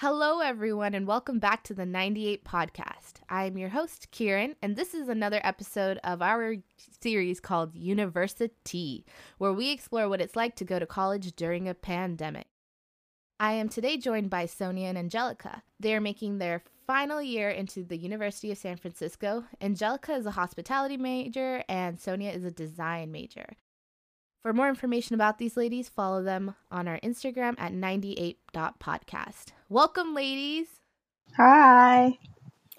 Hello, everyone, and welcome back to the 98 podcast. I am your host, Kieran, and this is another episode of our series called University, where we explore what it's like to go to college during a pandemic. I am today joined by Sonia and Angelica. They are making their final year into the University of San Francisco. Angelica is a hospitality major, and Sonia is a design major. For more information about these ladies, follow them on our Instagram at 98.podcast. Welcome, ladies. Hi.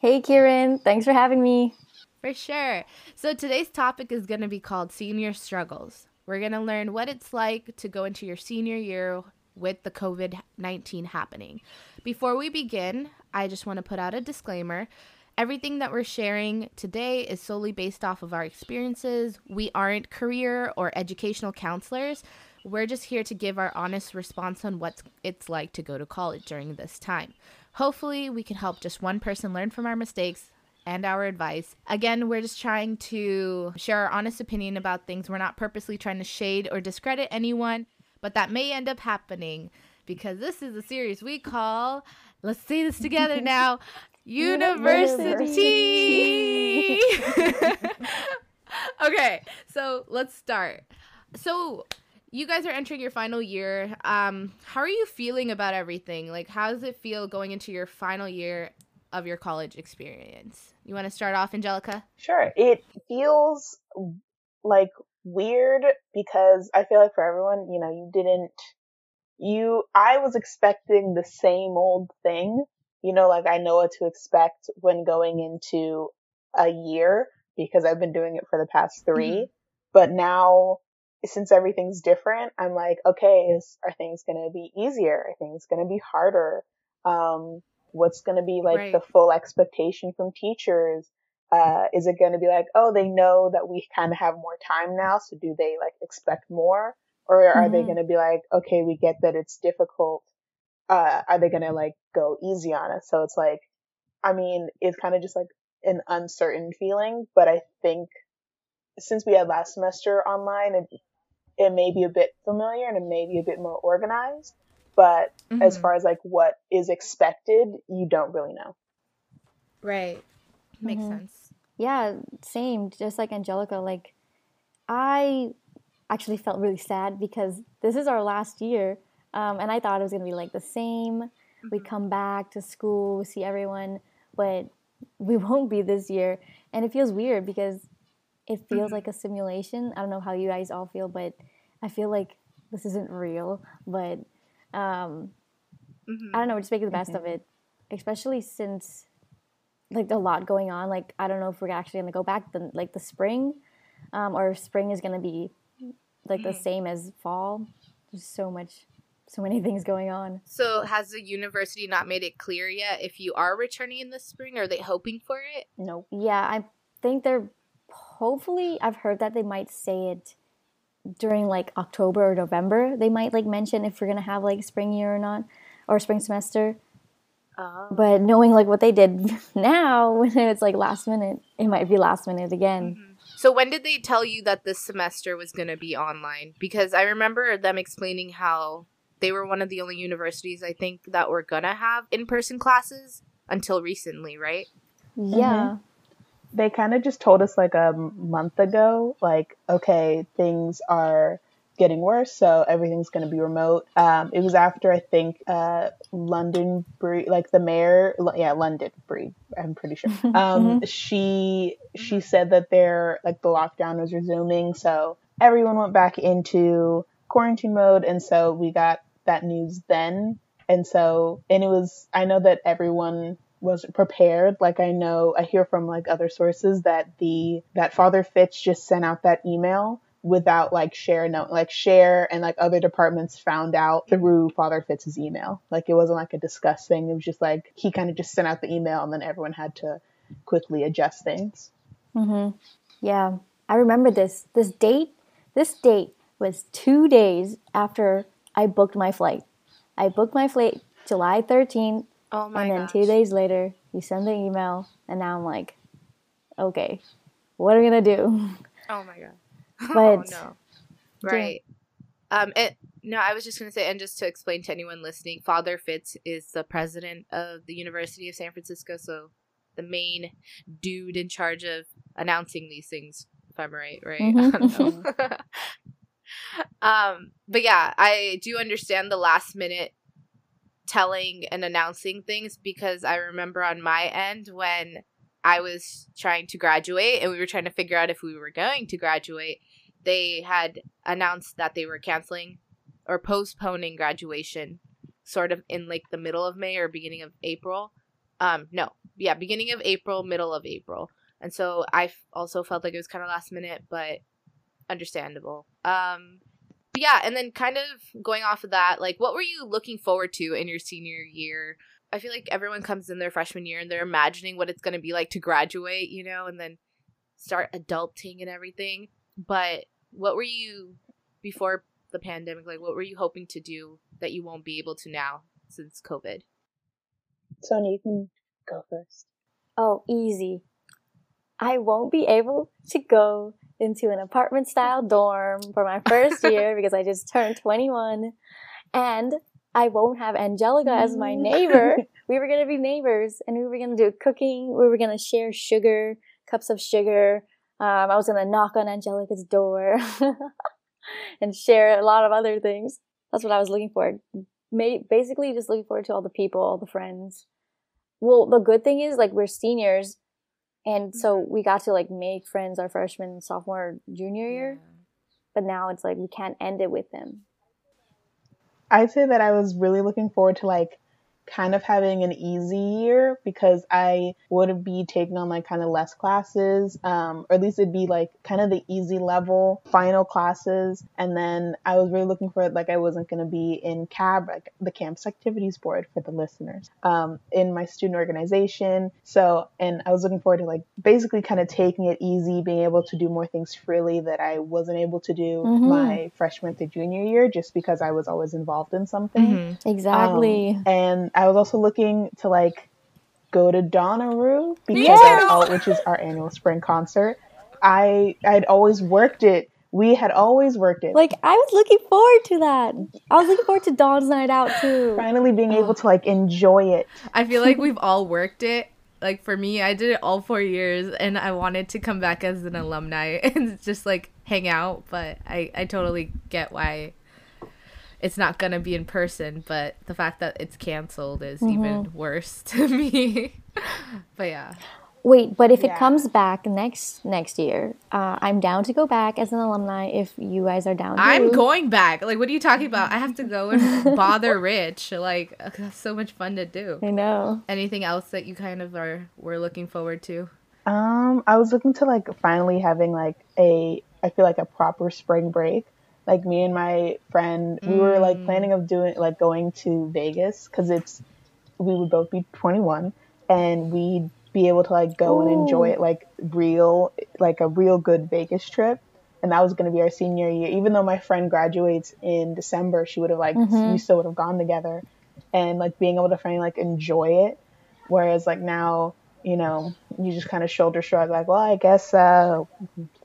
Hey, Kieran. Thanks for having me. For sure. So, today's topic is going to be called Senior Struggles. We're going to learn what it's like to go into your senior year with the COVID 19 happening. Before we begin, I just want to put out a disclaimer. Everything that we're sharing today is solely based off of our experiences. We aren't career or educational counselors. We're just here to give our honest response on what it's like to go to college during this time. Hopefully, we can help just one person learn from our mistakes and our advice. Again, we're just trying to share our honest opinion about things. We're not purposely trying to shade or discredit anyone, but that may end up happening because this is a series we call, let's say this together now, University. okay, so let's start. So you guys are entering your final year. Um, how are you feeling about everything? Like, how does it feel going into your final year of your college experience? You want to start off, Angelica? Sure. It feels like weird because I feel like for everyone, you know, you didn't, you, I was expecting the same old thing you know, like I know what to expect when going into a year because I've been doing it for the past 3 mm-hmm. But now, since everything's different, I'm like, okay, is, are things going to be easier? Are things going to be harder? Um, what's going to be like right. the full expectation from teachers? Uh, is it going to be like, oh, they know that we kind of have more time now, so do they like expect more? Or are mm-hmm. they going to be like, okay, we get that it's difficult, uh, are they gonna like go easy on us? So it's like, I mean, it's kind of just like an uncertain feeling, but I think since we had last semester online, it, it may be a bit familiar and it may be a bit more organized. But mm-hmm. as far as like what is expected, you don't really know. Right. Makes mm-hmm. sense. Yeah, same. Just like Angelica, like I actually felt really sad because this is our last year um, and I thought it was going to be like the same. Mm-hmm. We come back to school, see everyone, but we won't be this year. And it feels weird because it feels mm-hmm. like a simulation. I don't know how you guys all feel, but I feel like this isn't real. But um, mm-hmm. I don't know, we're just making the best of mm-hmm. it, especially since like a lot going on. Like I don't know if we're actually gonna go back the like the spring, um, or spring is gonna be like the mm. same as fall. There's so much so many things going on. So has the university not made it clear yet if you are returning in the spring? Are they hoping for it? No. Yeah, I think they're hopefully I've heard that they might say it during like October or November. They might like mention if we're gonna have like spring year or not or spring semester. Oh. But knowing like what they did now, when it's like last minute, it might be last minute again. Mm-hmm. So when did they tell you that this semester was going to be online? Because I remember them explaining how they were one of the only universities I think that were gonna have in person classes until recently, right? Yeah. Mm-hmm. They kind of just told us like a month ago, like, okay, things are getting worse, so everything's going to be remote. Um, it was after I think uh, London Breed, like the mayor, yeah, London Breed, I'm pretty sure. Um, mm-hmm. She she said that they're like the lockdown was resuming, so everyone went back into quarantine mode, and so we got that news then. And so, and it was, I know that everyone was prepared. Like I know, I hear from like other sources that the, that Father Fitz just sent out that email without like share no like share and like other departments found out through Father Fitz's email. Like it wasn't like a discuss thing. It was just like he kind of just sent out the email and then everyone had to quickly adjust things. Mm-hmm. Yeah. I remember this. This date, this date was 2 days after I booked my flight. I booked my flight July 13th. Oh my And then gosh. two days later, you send the email, and now I'm like, okay, what are we gonna do? Oh my god. But oh, no. Right. Um, it, no, I was just gonna say, and just to explain to anyone listening, Father Fitz is the president of the University of San Francisco, so the main dude in charge of announcing these things. If I'm right, right? Mhm. um, but yeah, I do understand the last minute telling and announcing things because I remember on my end when I was trying to graduate and we were trying to figure out if we were going to graduate, they had announced that they were canceling or postponing graduation sort of in like the middle of May or beginning of April. Um no, yeah, beginning of April, middle of April. And so I also felt like it was kind of last minute, but understandable. Um but yeah, and then kind of going off of that, like what were you looking forward to in your senior year? I feel like everyone comes in their freshman year and they're imagining what it's going to be like to graduate, you know, and then start adulting and everything. But what were you before the pandemic? Like, what were you hoping to do that you won't be able to now since COVID? Sonia, you can go first. Oh, easy. I won't be able to go into an apartment style dorm for my first year because I just turned 21. And I won't have Angelica as my neighbor. we were going to be neighbors and we were going to do cooking. We were going to share sugar, cups of sugar. Um, I was going to knock on Angelica's door and share a lot of other things. That's what I was looking for. Basically, just looking forward to all the people, all the friends. Well, the good thing is, like, we're seniors, and so mm-hmm. we got to, like, make friends our freshman, sophomore, junior year. But now it's like we can't end it with them. I'd say that I was really looking forward to like kind of having an easy year because I would be taking on like kind of less classes, um, or at least it'd be like kind of the easy level final classes. And then I was really looking for it like I wasn't going to be in CAB, like the campus activities board for the listeners, um, in my student organization. So, and I was looking forward to like basically kind of taking it easy, being able to do more things freely that I wasn't able to do Mhm. my freshman to junior year just because I was always involved in something. Mm-hmm. Exactly. Um, and I was also looking to like go to Donnaroo because Yeah. I felt, which is our annual spring concert. I I'd always worked it. We had always worked it. like I was looking forward to that. I was looking forward to Don's night out too. Finally being able to like enjoy it. I feel like we've all worked it. Like for me, I did it all four years, and I wanted to come back as an alumni and just like hang out. But I, I totally get why it's not gonna be in person. But the fact that it's canceled is even worse to me. but yeah, Wait, but if it comes back next next year, uh, I'm down to go back as an alumni if you guys are down. I'm going back. Like, what are you talking about? I have to go and bother Rich. Like, that's so much fun to do. I know. Anything else that you kind of are were looking forward to? Um, I was looking to like finally having like a I feel like a proper spring break. Like me and my friend, we were like planning of doing like going to Vegas because it's we would both be 21 and we'd be able to like go and enjoy it like real like a real good Vegas trip. And that was going to be our senior year. Even though my friend graduates in December, she would have like we still would have gone together, and like being able to finally like enjoy it. Whereas like now, you know, you just kind of shoulder shrug like, well, I guess uh,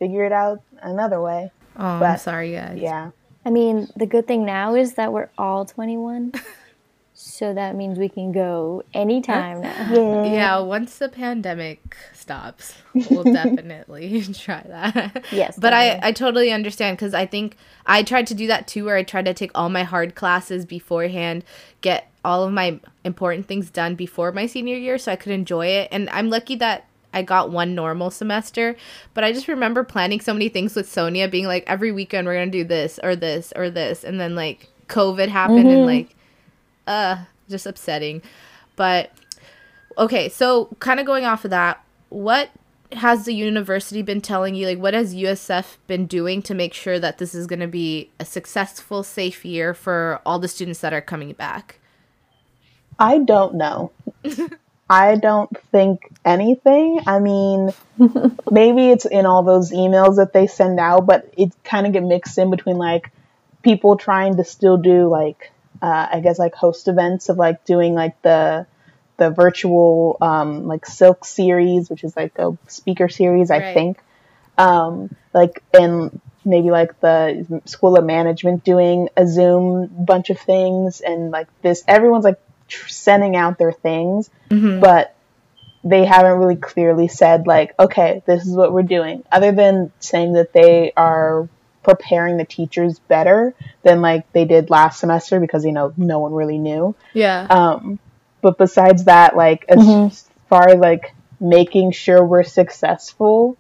figure it out another way. Oh, I'm sorry, guys. Yeah. I mean, the good thing now is that we're all 21, so that means we can go anytime now. Yeah. Yeah, once the pandemic stops, we'll definitely try that. Yes, But I. I totally understand because I think I tried to do that too, where I tried to take all my hard classes beforehand, get all of my important things done before my senior year so I could enjoy it. And I'm lucky that I got one normal semester, but I just remember planning so many things with Sonia being like, every weekend we're going to do this or this or this. And then like COVID happened and like, uh just upsetting but okay so kind of going off of that what has the university been telling you like what has usf been doing to make sure that this is going to be a successful safe year for all the students that are coming back I don't know. I don't think anything. I mean, maybe it's in all those emails that they send out, but it kind of get mixed in between like people trying to still do like uh, I guess like host events of like doing like the the virtual um, like Silk series, which is like a speaker series, I Right. think. Um, like and maybe like the School of Management doing a Zoom bunch of things, and like this, everyone's like sending out their things, Mhm. but they haven't really clearly said like, okay, this is what we're doing, other than saying that they are preparing the teachers better than like they did last semester because you know no one really knew. Yeah. Um, but besides that, like as Mhm. far as like making sure we're successful,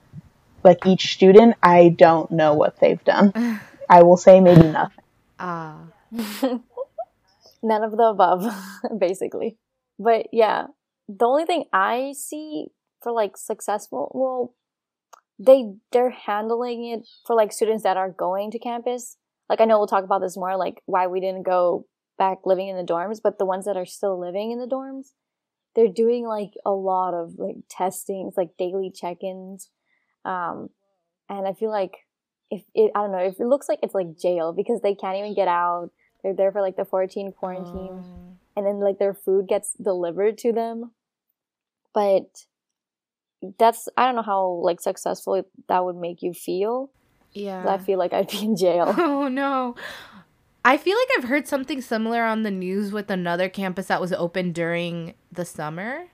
like each student, I don't know what they've done. I will say maybe nothing. Ah. None of the above, basically. But yeah, the only thing I see for like successful, well, they they're handling it for like students that are going to campus. Like I know we'll talk about this more, like why we didn't go back living in the dorms, but the ones that are still living in the dorms, they're doing like a lot of like testings, like daily check-ins, um, and I feel like if it, I don't know, if it looks like it's like jail because they can't even get out. They're there for like the 14 quarantine Oh. and then like their food gets delivered to them. But that's I don't know how like successful that would make you feel. Yeah. I feel like I'd be in jail. Oh no. I feel like I've heard something similar on the news with another campus that was open during the summer.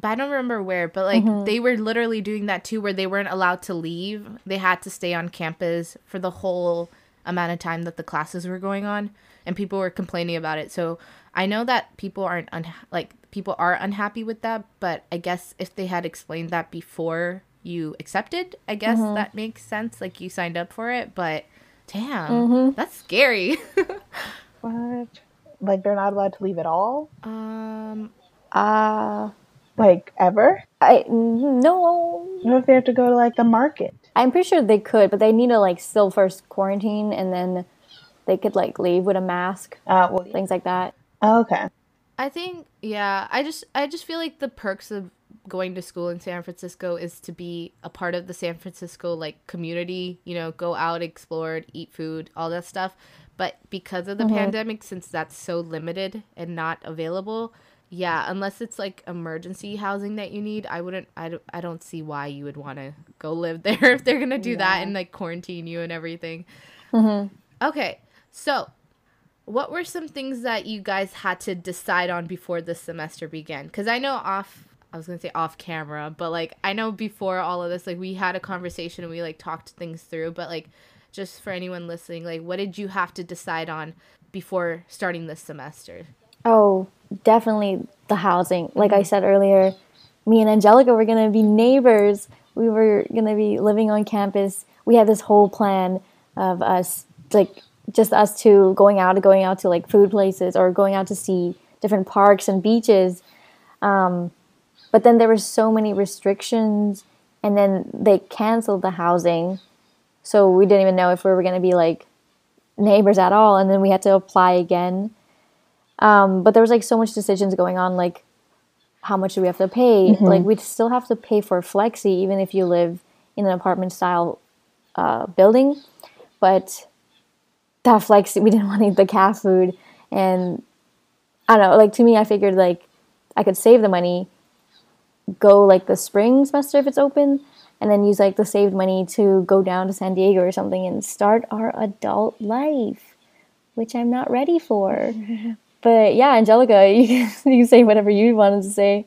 But I don't remember where, but like Mhm. they were literally doing that too where they weren't allowed to leave. They had to stay on campus for the whole amount of time that the classes were going on and people were complaining about it. So I know that people aren't un- like people are unhappy with that, but I guess if they had explained that before you accepted, I guess Mhm. that makes sense like you signed up for it, but damn, Mhm. that's scary. What? Like they're not allowed to leave at all? um Uh Like ever? I no. What if they have to go to like the market? I'm pretty sure they could, but they need to like still first quarantine and then they could like leave with a mask, Uh, well, things like that. okay. I think yeah, I just I just feel like the perks of going to school in San Francisco is to be a part of the San Francisco like community, you know, go out, explore, eat food, all that stuff. But because of the Mhm. pandemic since that's so limited and not available, yeah, unless it's like emergency housing that you need, I wouldn't I don't, I don't see why you would want to go live there if they're going to do that and like quarantine you and everything. hmm Okay, so what were some things that you guys had to decide on before the semester began? Because I know off, I was gonna say off camera, but like I know before all of this, like we had a conversation and we like talked things through. But like, just for anyone listening, like what did you have to decide on before starting this semester? Oh, definitely the housing. Like I mm-hmm. said earlier, me and Angelica were gonna be neighbors. We were gonna be living on campus. We had this whole plan of us, like just us two going out, going out to like food places or going out to see different parks and beaches. Um, but then there were so many restrictions, and then they canceled the housing, so we didn't even know if we were gonna be like neighbors at all. And then we had to apply again. Um, but there was like so much decisions going on, like how much do we have to pay? Like we'd still have to pay for flexi even if you live in an apartment style uh, building. But that flexi, we didn't want to eat the caf food, and I don't know. Like to me, I figured like I could save the money, go like the spring semester if it's open, and then use like the saved money to go down to San Diego or something and start our adult life, which I'm not ready for. But yeah, Angelica, you can, you can say whatever you wanted to say.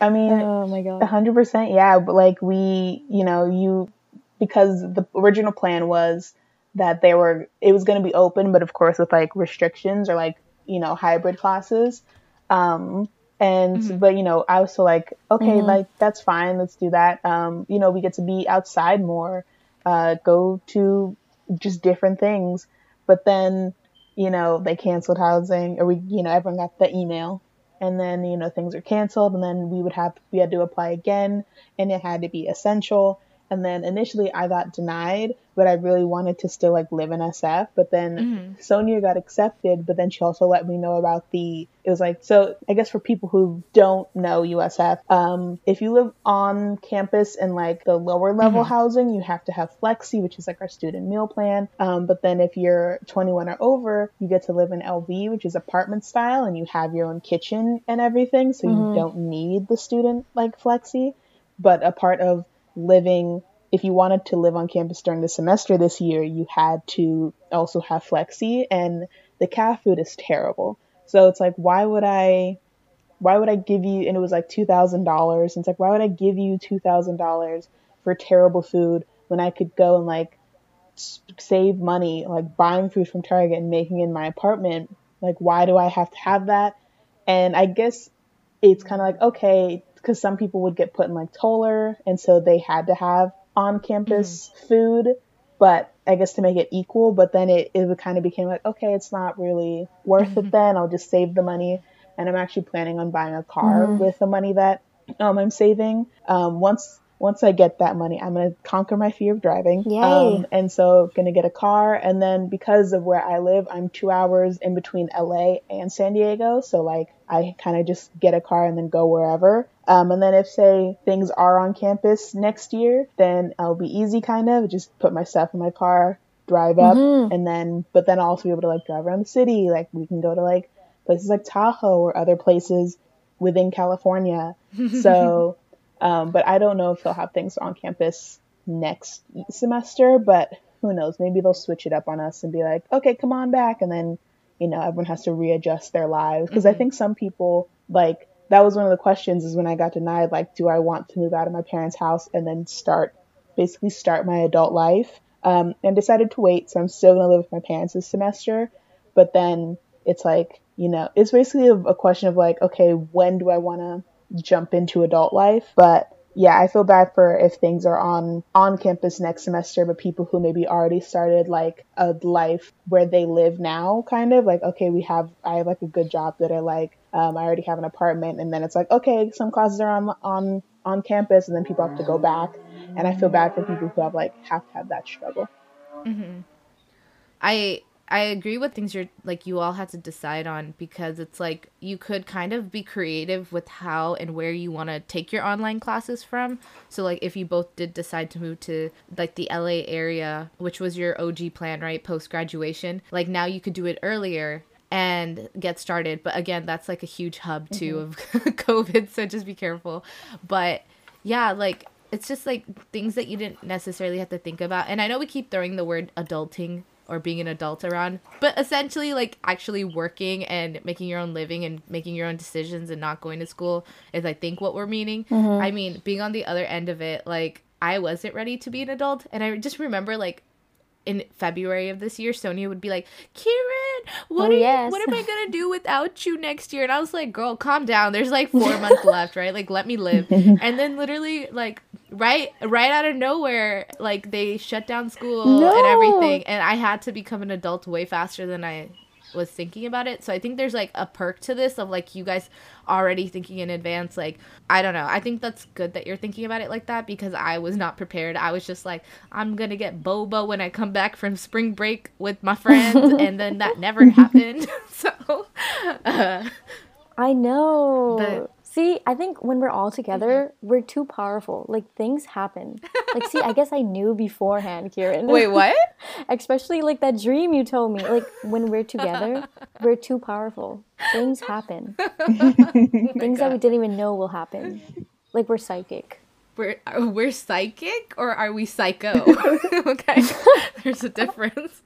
I mean, Oh my god. hundred percent, yeah. But like we, you know, you because the original plan was that they were it was going to be open, but of course with like restrictions or like you know hybrid classes. Um, and but you know, I was still like, okay, Mhm. like that's fine, let's do that. Um, you know, we get to be outside more, uh, go to just different things. But then, you know, they canceled housing, or we, you know, everyone got the email and then you know things are canceled and then we would have we had to apply again and it had to be essential and then initially i got denied but i really wanted to still like live in sf but then Mhm. sonia got accepted but then she also let me know about the it was like so i guess for people who don't know usf um, if you live on campus in like the lower level Mhm. housing you have to have flexi which is like our student meal plan um, but then if you're 21 or over you get to live in lv which is apartment style and you have your own kitchen and everything so Mhm. you don't need the student like flexi but a part of living if you wanted to live on campus during the semester this year, you had to also have flexi and the CAF food is terrible. So it's like, why would I, why would I give you, and it was like $2,000. It's like, why would I give you $2,000 for terrible food when I could go and like save money, like buying food from Target and making it in my apartment? Like, why do I have to have that? And I guess it's kind of like, okay, because some people would get put in like Toler, and so they had to have on campus mm-hmm. food, but I guess to make it equal. But then it, it kind of became like, okay, it's not really worth mm-hmm. it then. I'll just save the money. And I'm actually planning on buying a car mm-hmm. with the money that um, I'm saving. Um, once once I get that money, I'm gonna conquer my fear of driving. Yay. Um, and so gonna get a car. And then because of where I live, I'm two hours in between LA and San Diego. So like I kind of just get a car and then go wherever. Um, and then if say things are on campus next year, then I'll be easy kind of just put my stuff in my car, drive up, mm-hmm. and then but then I'll also be able to like drive around the city. Like we can go to like places like Tahoe or other places within California. So um, but I don't know if they'll have things on campus next semester, but who knows? Maybe they'll switch it up on us and be like, okay, come on back. And then, you know, everyone has to readjust their lives. Because mm-hmm. I think some people, like, that was one of the questions is when I got denied, like, do I want to move out of my parents' house and then start, basically start my adult life? Um, and decided to wait. So I'm still going to live with my parents this semester. But then it's like, you know, it's basically a, a question of like, okay, when do I want to jump into adult life. But yeah, I feel bad for if things are on on campus next semester, but people who maybe already started like a life where they live now, kind of like okay, we have I have like a good job that I like. Um, I already have an apartment, and then it's like okay, some classes are on on on campus, and then people have to go back, and I feel bad for people who have like have to have that struggle. Mm-hmm. I I agree with things you're like you all have to decide on because it's like you could kind of be creative with how and where you want to take your online classes from. So like if you both did decide to move to like the LA area, which was your OG plan, right, post graduation, like now you could do it earlier and get started. But again, that's like a huge hub too mm-hmm. of COVID, so just be careful. But yeah, like it's just like things that you didn't necessarily have to think about. And I know we keep throwing the word adulting or being an adult around but essentially like actually working and making your own living and making your own decisions and not going to school is i think what we're meaning mm-hmm. i mean being on the other end of it like i wasn't ready to be an adult and i just remember like in February of this year, Sonia would be like, Kieran, what oh, are yes. you, what am I gonna do without you next year? And I was like, girl, calm down. There's like four months left, right? Like let me live. And then literally like right right out of nowhere, like they shut down school no. and everything. And I had to become an adult way faster than I was thinking about it. So I think there's like a perk to this of like you guys already thinking in advance. Like, I don't know. I think that's good that you're thinking about it like that because I was not prepared. I was just like, I'm going to get boba when I come back from spring break with my friends. and then that never happened. so, uh, I know. But, See, I think when we're all together, mm-hmm. we're too powerful. Like things happen. Like, see, I guess I knew beforehand, Kieran. Wait, what? Especially like that dream you told me. Like when we're together, we're too powerful. Things happen. oh things God. that we didn't even know will happen. Like we're psychic. We're uh, we're psychic or are we psycho? okay, there's a difference.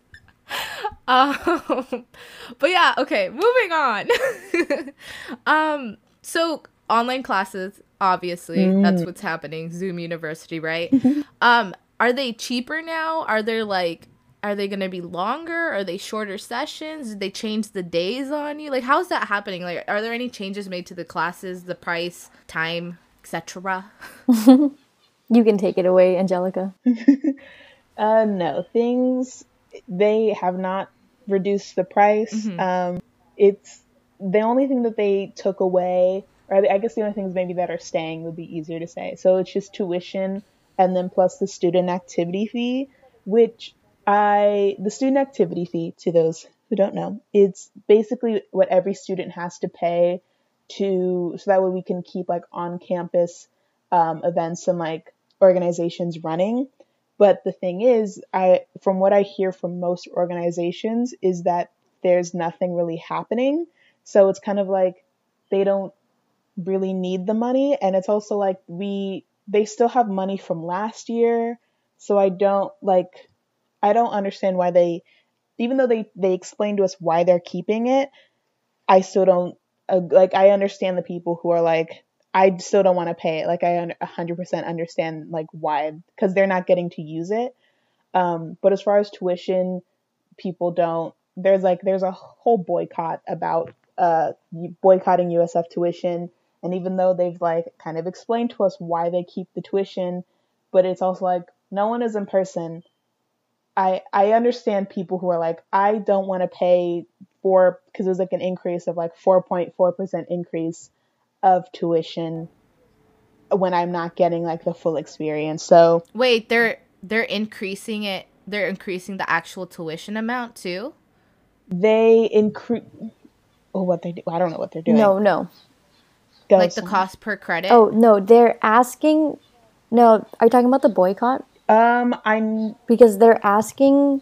Um, but yeah, okay, moving on. um, so online classes obviously. Mm. that's what's happening. Zoom university right? Um are they cheaper now? Are they like are they going to be longer? Are they shorter sessions? Did they change the days on you? Like how's that happening? Like are there any changes made to the classes the price time etc you can take it away angelica. Uh no. Things they have not reduced the price. Mm-hmm. um it's the only thing that they took away or I guess the only things maybe that are staying would be easier to say. So it's just tuition and then plus the student activity fee, which I, the student activity fee, to those who don't know, it's basically what every student has to pay to, so that way we can keep like on campus um, events and like organizations running. But the thing is, I, from what I hear from most organizations, is that there's nothing really happening. So it's kind of like they don't really need the money and it's also like we they still have money from last year So I don't like I don't understand why they even though they they explain to us why they're keeping it, I still don't uh, like I understand the people who are like I still don't want to pay it. Like I un- 100% understand like why cuz they're not getting to use it. Um but as far as tuition, people don't there's like there's a whole boycott about uh boycotting USF tuition and even though they've like kind of explained to us why they keep the tuition, but it's also like no one is in person. I I understand people who are like I don't want to pay for because it was like an increase of like 4.4% increase of tuition when I'm not getting like the full experience. So Wait, they're they're increasing it. They're increasing the actual tuition amount too. they increase. Oh, what they do? I don't know what they're doing. No, no. Go, Like the cost per credit. Oh no, they're asking. No, are you talking about the boycott? Um, I'm Because they're asking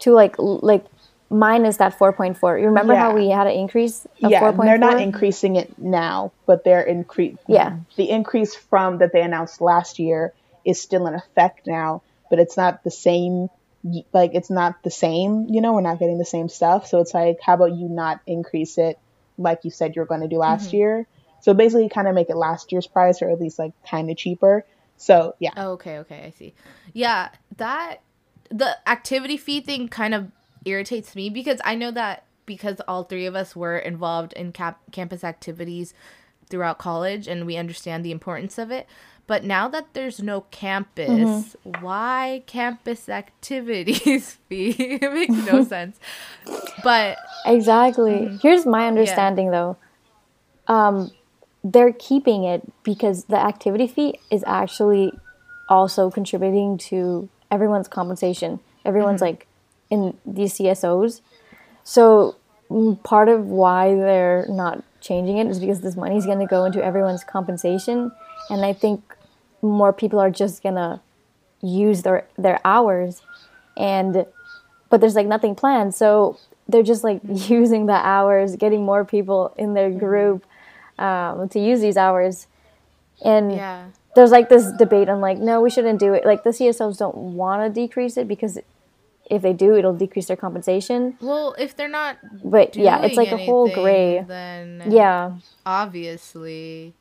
to like l- like minus that four point four. You remember how we had an increase of yeah. four point four? They're not increasing it now, but they're increase. Yeah. The increase from that they announced last year is still in effect now, but it's not the same. Like it's not the same. You know, we're not getting the same stuff. So it's like, how about you not increase it like you said you're going to do last Mm-hmm. year? So basically, kind of make it last year's price, or at least like kind of cheaper. So yeah. Oh, okay, okay, I see. Yeah, that the activity fee thing kind of irritates me because I know that because all three of us were involved in cap- campus activities throughout college and we understand the importance of it. But now that there's no campus, why campus activities fee? it makes no sense. But Exactly. Mm-hmm. Here's my understanding though. Um, they're keeping it because the activity fee is actually also contributing to everyone's compensation. Everyone's Mm-hmm. like in these CSOs. So mm, part of why they're not changing it is because this money is going to go into everyone's compensation, and I think more people are just to use their their hours, and but there's like nothing planned, so they're just like using the hours, getting more people in their group um, to use these hours, and yeah. there's like this debate on like no we shouldn't do it. Like the csos don't want to decrease it because if they do it'll decrease their compensation. Well, if they're not but yeah it's like a whole gray Then yeah. obviously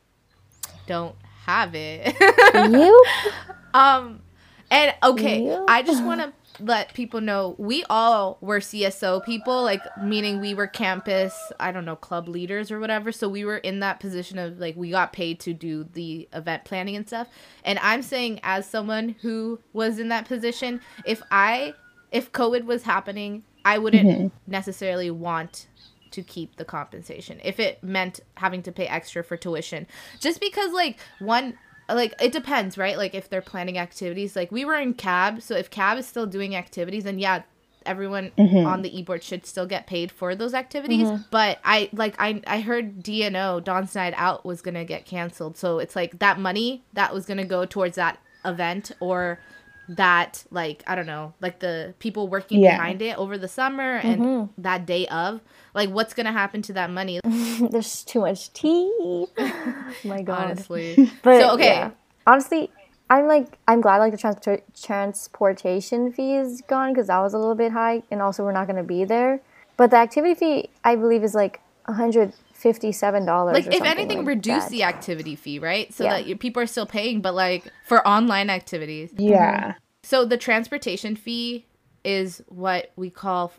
don't have it. you Um, and okay, Yeah. I just want to let people know we all were CSO people, like meaning we were campus, I don't know, club leaders or whatever. So we were in that position of like we got paid to do the event planning and stuff. And I'm saying as someone who was in that position, if I if COVID was happening, I wouldn't necessarily want to keep the compensation. If it meant having to pay extra for tuition. Just because like one like it depends right? Like if they're planning activities. Like we were in cab so if cab is still doing activities then yeah everyone mm-hmm. on the e-board should still get paid for those activities. Mm-hmm. But i like i i heard dno don's night out was gonna get canceled. So it's like that money that was gonna go towards that event or that like i don't know like the people working yeah. behind it over the summer and mm-hmm. that day of like what's gonna happen to that money there's too much tea oh my god honestly but so, okay yeah. honestly i'm like i'm glad like the trans- transportation fee is gone because that was a little bit high and also we're not gonna be there but the activity fee i believe is like 100 $57 like if anything like reduce that. the activity fee right so yeah. that people are still paying but like for online activities yeah mm-hmm. so the transportation fee is what we call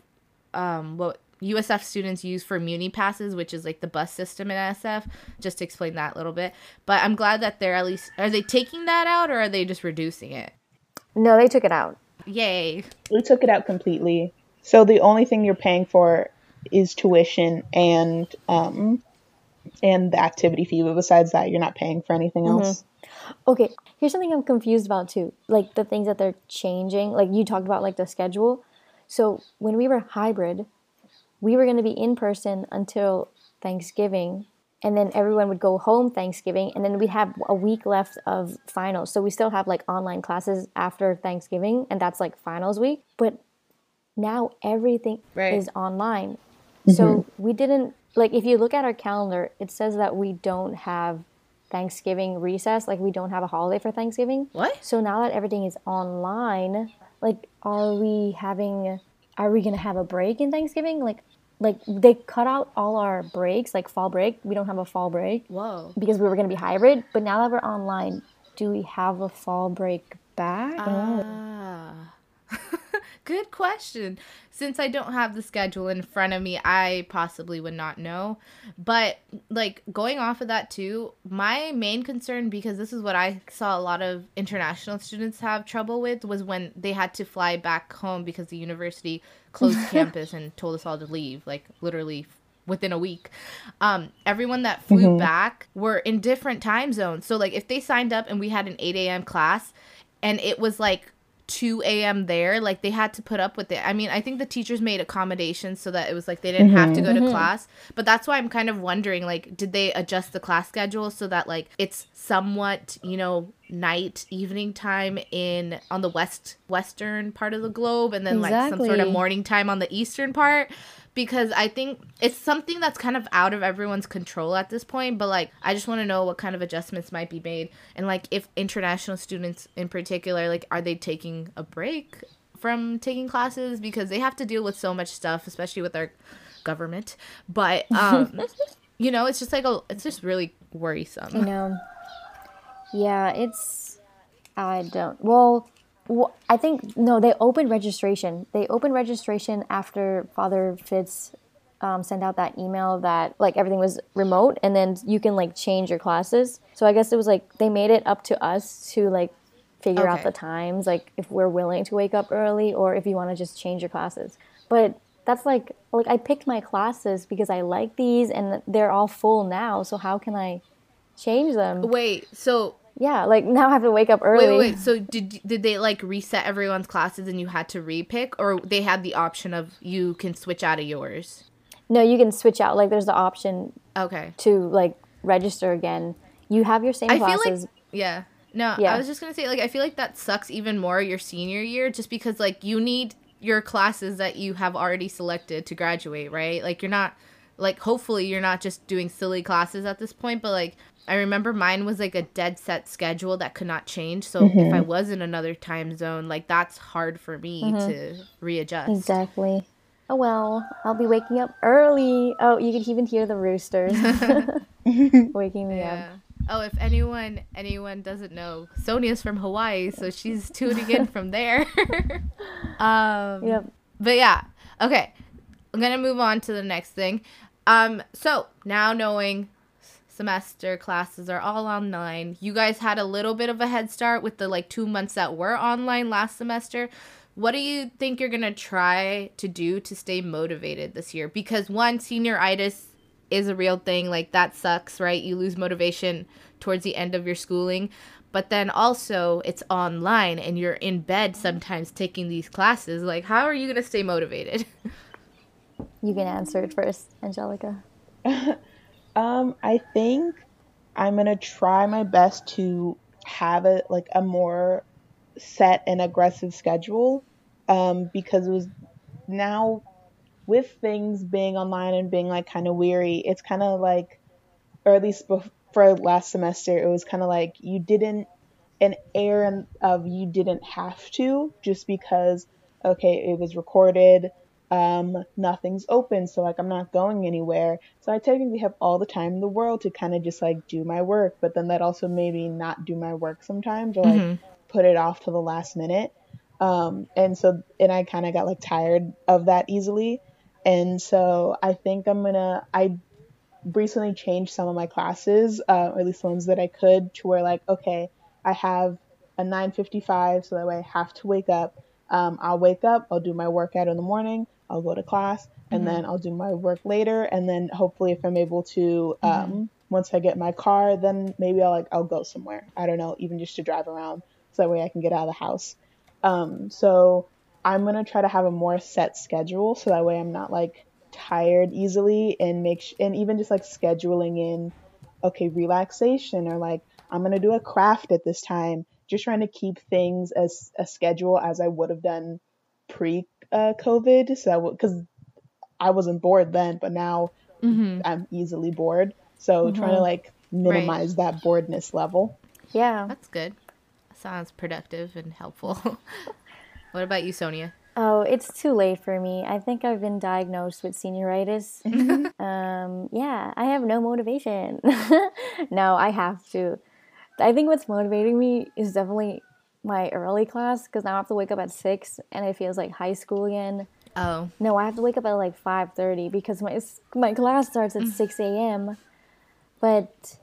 um, what USF students use for muni passes, which is like the bus system in SF. Just to explain that a little bit, but I'm glad that they're at least are they taking that out or are they just reducing it? No, they took it out. Yay! We took it out completely. So the only thing you're paying for is tuition and um and the activity fee, but besides that, you're not paying for anything else. Okay, here's something I'm confused about too. Like the things that they're changing. Like you talked about like the schedule. So when we were hybrid, we were going to be in person until Thanksgiving and then everyone would go home Thanksgiving and then we have a week left of finals. So we still have like online classes after Thanksgiving and that's like finals week, but now everything Right. is online. So we didn't like if you look at our calendar, it says that we don't have Thanksgiving recess. Like we don't have a holiday for Thanksgiving. What? So now that everything is online, like are we having are we going to have a break in Thanksgiving? Like like they cut out all our breaks, like fall break. We don't have a fall break Whoa. because we were going to be hybrid, but now that we're online, do we have a fall break back? Ah. Good question. Since I don't have the schedule in front of me, I possibly would not know. But like going off of that too, my main concern because this is what I saw a lot of international students have trouble with was when they had to fly back home because the university closed campus and told us all to leave like literally within a week. Um, everyone that flew back were in different time zones. So like if they signed up and we had an 8 a.m. class and it was like 2 a.m. there, like they had to put up with it. I mean, I think the teachers made accommodations so that it was like they didn't have to go to mm-hmm. class. But that's why I'm kind of wondering like, did they adjust the class schedule so that like it's somewhat, you know, night evening time in on the west western part of the globe and then like some sort of morning time on the eastern part because I think it's something that's kind of out of everyone's control at this point. But like, I just want to know what kind of adjustments might be made, and like, if international students in particular, like, are they taking a break from taking classes because they have to deal with so much stuff, especially with our government. But um, you know, it's just like a, it's just really worrisome. You know. Yeah, it's. I don't. Well, wh- I think no. They opened registration. They opened registration after Father Fitz um, sent out that email that like everything was remote, and then you can like change your classes. So I guess it was like they made it up to us to like figure out the times, like if we're willing to wake up early or if you want to just change your classes. But that's like like I picked my classes because I like these, and they're all full now. So how can I? change them. Wait, so Yeah, like now I have to wake up early. wait, wait. So did did they like reset everyone's classes and you had to repick, or they had the option of you can switch out of yours? No, you can switch out. Like there's the option Okay. to like register again. You have your same I feel classes. like yeah. No, Yeah. I was just gonna say like I feel like that sucks even more your senior year just because like you need your classes that you have already selected to graduate, right? Like you're not like hopefully you're not just doing silly classes at this point, but like I remember mine was like a dead set schedule that could not change. So if I was in another time zone, like that's hard for me to readjust. exactly. Oh well, I'll be waking up early. Oh, you can even hear the roosters waking me Yeah. up. Oh, if anyone anyone doesn't know, Sonia's from Hawaii, so she's tuning in from there. um, Yep. But yeah, okay. I'm gonna move on to the next thing. Um, so now knowing semester classes are all online, you guys had a little bit of a head start with the like two months that were online last semester. What do you think you're gonna try to do to stay motivated this year? Because one, senioritis is a real thing. Like that sucks, right? You lose motivation towards the end of your schooling. But then also it's online and you're in bed sometimes taking these classes. Like how are you going to stay motivated? You can answer it first, Angelica. Um, I think I'm gonna try my best to have it like a more set and aggressive schedule. Um, because it was now with things being online and being like kind of weary, it's kind of like, or at least bef- for last semester, it was kind of like you didn't an air of you didn't have to just because okay it was recorded um nothing's open so like i'm not going anywhere. So i technically have all the time in the world to kind of just like do my work but then that also maybe not do my work sometimes or like put it off to the last minute. Um and so and i kind of got like tired of that easily. And so i think i'm gonna i recently changed some of my classes uh, or at least the ones that i could to where like okay i have a 9.55 so that way i have to wake up. Um, i'll wake up i'll do my workout in the morning i'll go to class and then i'll do my work later and then hopefully if i'm able to um, once i get my car then maybe i'll like i'll go somewhere. I don't know even just to drive around so that way i can get out of the house. Um, so i'm going to try to have a more set schedule so that way i'm not like tired easily and make sh- and even just like scheduling in okay relaxation or like i'm going to do a craft at this time just trying to keep things as a schedule as i would have done pre uh, covid so because i wasn't bored then but now mm-hmm. i'm easily bored So mm-hmm. trying to like minimize right. that boredness level. Yeah. That's good. Sounds productive and helpful. what about you, Sonia? Oh, it's too late for me. I think I've been diagnosed with senioritis. um, yeah, I have no motivation. no, I have to. I think what's motivating me is definitely my early class because now I have to wake up at six and it feels like high school again. Oh. No, I have to wake up at like five thirty because my my class starts at mm. six a.m. But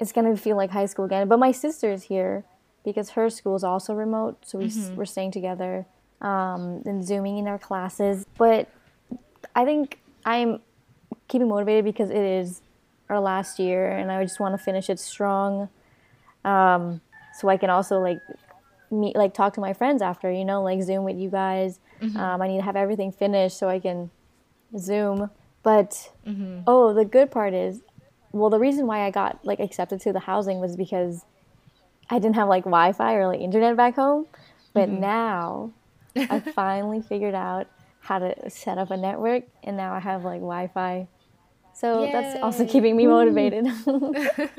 it's gonna feel like high school again. But my sister's here because her school is also remote, so we mm-hmm. we're staying together um, and zooming in our classes. But I think I'm keeping motivated because it is our last year, and I just want to finish it strong. Um, so I can also like meet, like talk to my friends after, you know, like Zoom with you guys. Mm-hmm. Um, I need to have everything finished so I can Zoom. But mm-hmm. oh, the good part is, well, the reason why I got like accepted to the housing was because I didn't have like Wi-Fi or like internet back home. But mm-hmm. now I finally figured out how to set up a network, and now I have like Wi Fi. So Yay. that's also keeping me motivated.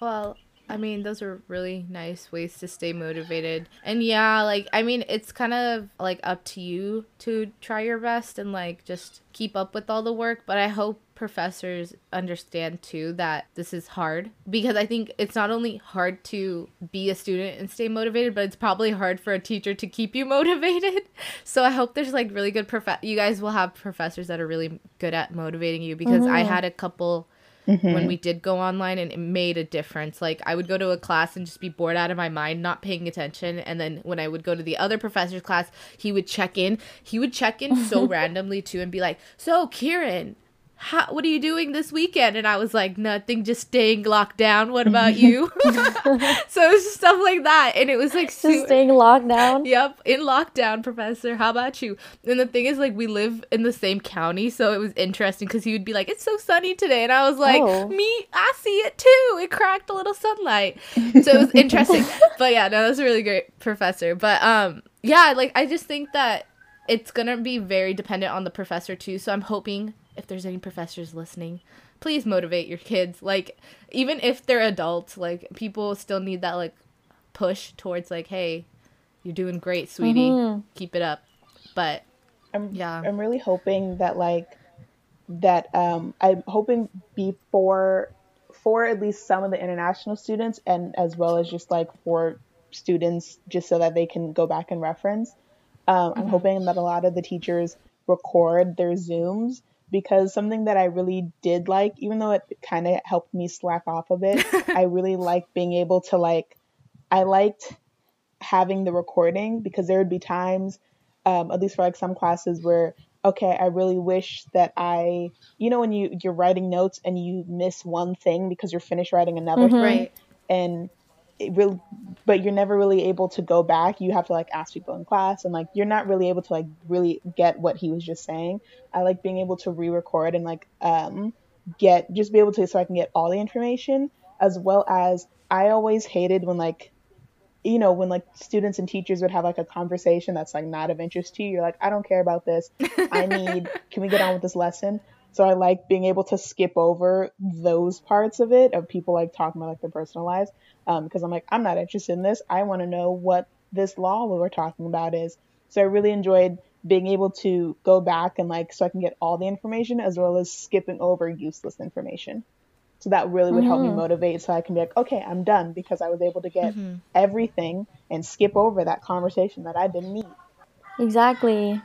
well, I mean, those are really nice ways to stay motivated. And yeah, like, I mean, it's kind of like up to you to try your best and like just keep up with all the work. But I hope professors understand too that this is hard because I think it's not only hard to be a student and stay motivated, but it's probably hard for a teacher to keep you motivated. So I hope there's like really good prof you guys will have professors that are really good at motivating you because mm-hmm. I had a couple Mm-hmm. when we did go online and it made a difference. Like I would go to a class and just be bored out of my mind, not paying attention. And then when I would go to the other professor's class, he would check in. He would check in so randomly too and be like, So Kieran, what are you doing this weekend? And I was like, nothing, just staying locked down. What about you? so it was stuff like that. And it was like, just staying locked down? Yep, in lockdown, professor. How about you? And the thing is, like, we live in the same county. So it was interesting because he would be like, it's so sunny today. And I was like, oh. me, I see it too. It cracked a little sunlight. So it was interesting. but yeah, no, that's a really great professor. But um, yeah, like, I just think that it's gonna be very dependent on the professor too. So I'm hoping if there's any professors listening, please motivate your kids. Like even if they're adults, like people still need that like push towards like, hey, you're doing great, sweetie. Mm-hmm. Keep it up. But I'm yeah. I'm really hoping that like that um I'm hoping before for at least some of the international students and as well as just like for students just so that they can go back and reference. Um, mm-hmm. I'm hoping that a lot of the teachers record their Zooms because something that I really did like, even though it kind of helped me slack off a bit, I really liked being able to like, I liked having the recording because there would be times, um, at least for like some classes where, okay, I really wish that I, you know, when you you're writing notes and you miss one thing because you're finished writing another mm-hmm. thing, and it really but you're never really able to go back. You have to like ask people in class and like you're not really able to like really get what he was just saying. I like being able to re-record and like um get just be able to so i can get all the information as well as i always hated when like you know when like students and teachers would have like a conversation that's like not of interest to you. You're like i don't care about this. I need can we get on with this lesson so I like being able to skip over those parts of it of people like talking about like their personal lives because um, I'm like I'm not interested in this. I want to know what this law we are talking about is. So I really enjoyed being able to go back and like so I can get all the information as well as skipping over useless information. So that really would mm-hmm. help me mm-hmm. motivate so I can be like, okay, I'm done because I was able to get mm-hmm. everything and skip over that conversation that I didn't need. Exactly.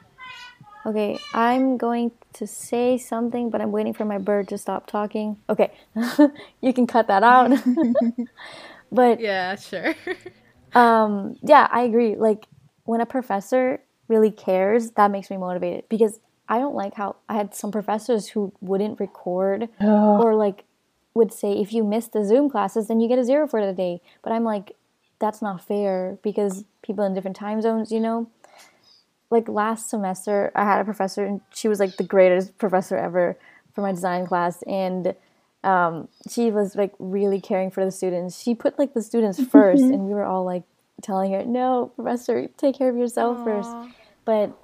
Okay, I'm going to say something, but I'm waiting for my bird to stop talking. Okay, you can cut that out. but yeah, sure. um, yeah, I agree. Like when a professor really cares, that makes me motivated because I don't like how I had some professors who wouldn't record or like would say if you miss the Zoom classes, then you get a zero for the day. But I'm like, that's not fair because people in different time zones, you know like last semester I had a professor and she was like the greatest professor ever for my design class and um, she was like really caring for the students. She put like the students 1st and we were all like telling her, "No, professor, take care of yourself Aww. first. But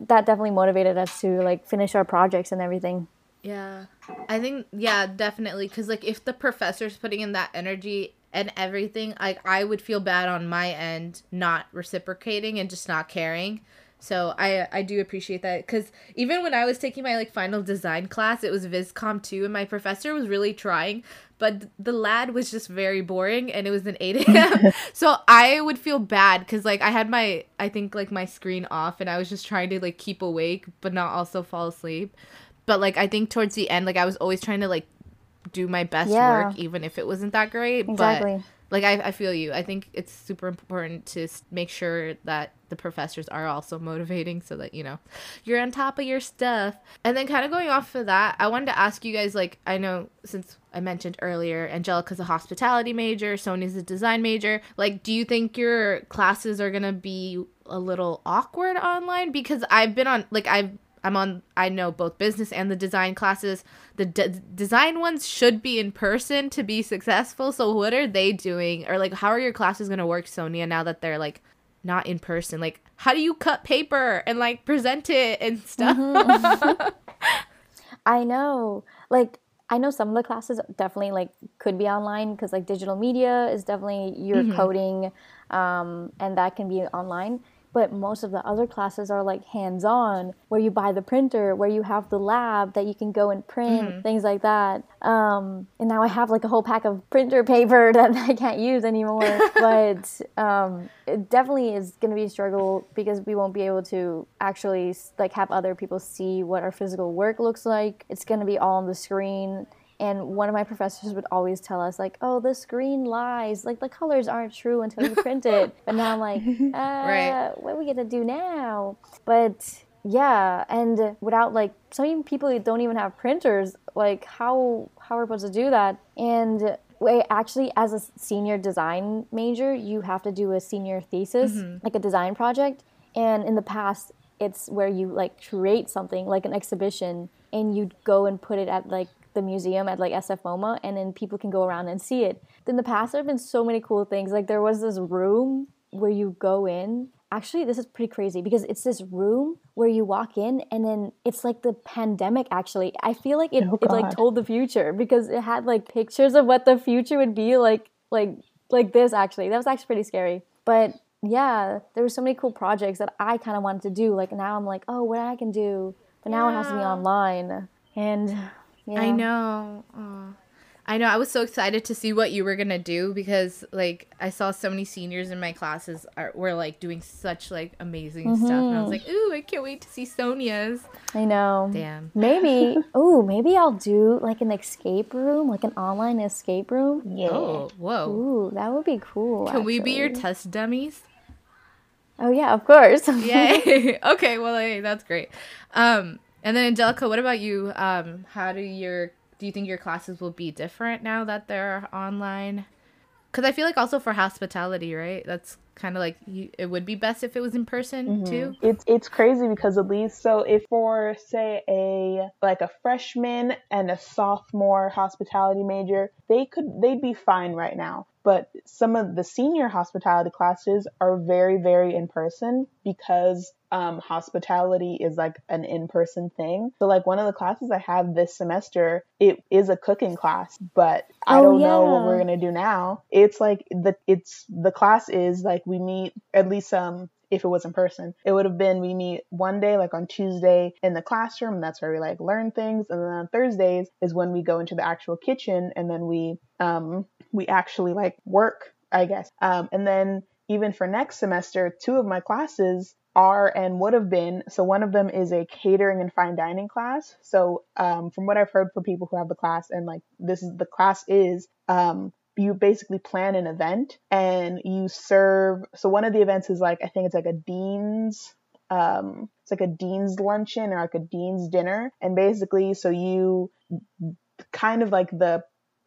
that definitely motivated us to like finish our projects and everything. Yeah. I think yeah, definitely cuz like if the professor's putting in that energy and everything, like I would feel bad on my end not reciprocating and just not caring. So I I do appreciate that cuz even when I was taking my like final design class, it was Viscom 2 and my professor was really trying, but the lad was just very boring and it was an 8 a.m. so I would feel bad because like I had my I think like my screen off and I was just trying to like keep awake but not also fall asleep. But like I think towards the end, like I was always trying to like do my best Yeah. work even if it wasn't that great. Exactly. But like I, I feel you. I think it's super important to make sure that the professors are also motivating so that you know you're on top of your stuff. And then kind of going off of that, I wanted to ask you guys like I know since I mentioned earlier Angelica's a hospitality major, Sonia's a design major. Like do you think your classes are going to be a little awkward online because I've been on like I've I'm on I know both business and the design classes. The de- design ones should be in person to be successful. So what are they doing or like how are your classes going to work Sonia now that they're like not in person? Like how do you cut paper and like present it and stuff? I know. Like I know some of the classes definitely like could be online because like digital media is definitely your coding, um, and that can be online. But most of the other classes are like hands on, where you buy the printer, where you have the lab that you can go and print, things like that. Um, and now I have like a whole pack of printer paper that I can't use anymore. but um, it definitely is going to be a struggle because we won't be able to actually like have other people see what our physical work looks like. It's going to be all on the screen. And one of my professors would always tell us, like, oh, the screen lies. Like, the colors aren't true until you print it. But now I'm like, uh, Right. what are we going to do now? But yeah, and without like, some people don't even have printers. Like, how, how are we supposed to do that? And wait, actually, as a senior design major, you have to do a senior thesis, like a design project. And in the past, it's where you like create something like an exhibition and you go and put it at like the museum at like SF MoMA and then people can go around and see it. In the past there have been so many cool things. Like there was this room where you go in. Actually, this is pretty crazy because it's this room where you walk in and then it's like the pandemic actually. I feel like it, Oh, it like told the future because it had like pictures of what the future would be like like like this actually. That was actually pretty scary. But yeah, there were so many cool projects that I kind of wanted to do. Like now I'm like, oh, what I can do, but now it has to be online. And I know. Aw. I know. I was so excited to see what you were gonna do because, like, I saw so many seniors in my classes are were like doing such like amazing stuff, and I was like, "Ooh, I can't wait to see Sonia's." I know. Damn. Maybe. oh, maybe I'll do like an escape room, like an online escape room. Yeah. Oh, whoa. Ooh, that would be cool. Can we be your test dummies? Oh yeah, of course. Yay. okay. Well, hey, that's great. Um, and then Angelica, what about you? Um, how do your do you think your classes will be different now that they're online? Because I feel like also for hospitality, right? That's kind of like you, it would be best if it was in person too. It's it's crazy because at least so if for say a like a freshman and a sophomore hospitality major, they could they'd be fine right now. But some of the senior hospitality classes are very very in person because um, hospitality is like an in person thing. So like one of the classes I have this semester, it is a cooking class, but I Oh, don't know what we're gonna do now. It's like the it's the class is like we meet at least um if it was in person. It would have been we meet one day, like on Tuesday in the classroom, that's where we like learn things. And then on Thursdays is when we go into the actual kitchen and then we um we actually like work, I guess. Um and then even for next semester, two of my classes are and would have been so one of them is a catering and fine dining class so um, from what i've heard from people who have the class and like this is the class is um, you basically plan an event and you serve so one of the events is like i think it's like a dean's um it's like a dean's luncheon or like a dean's dinner. And basically so you kind of like the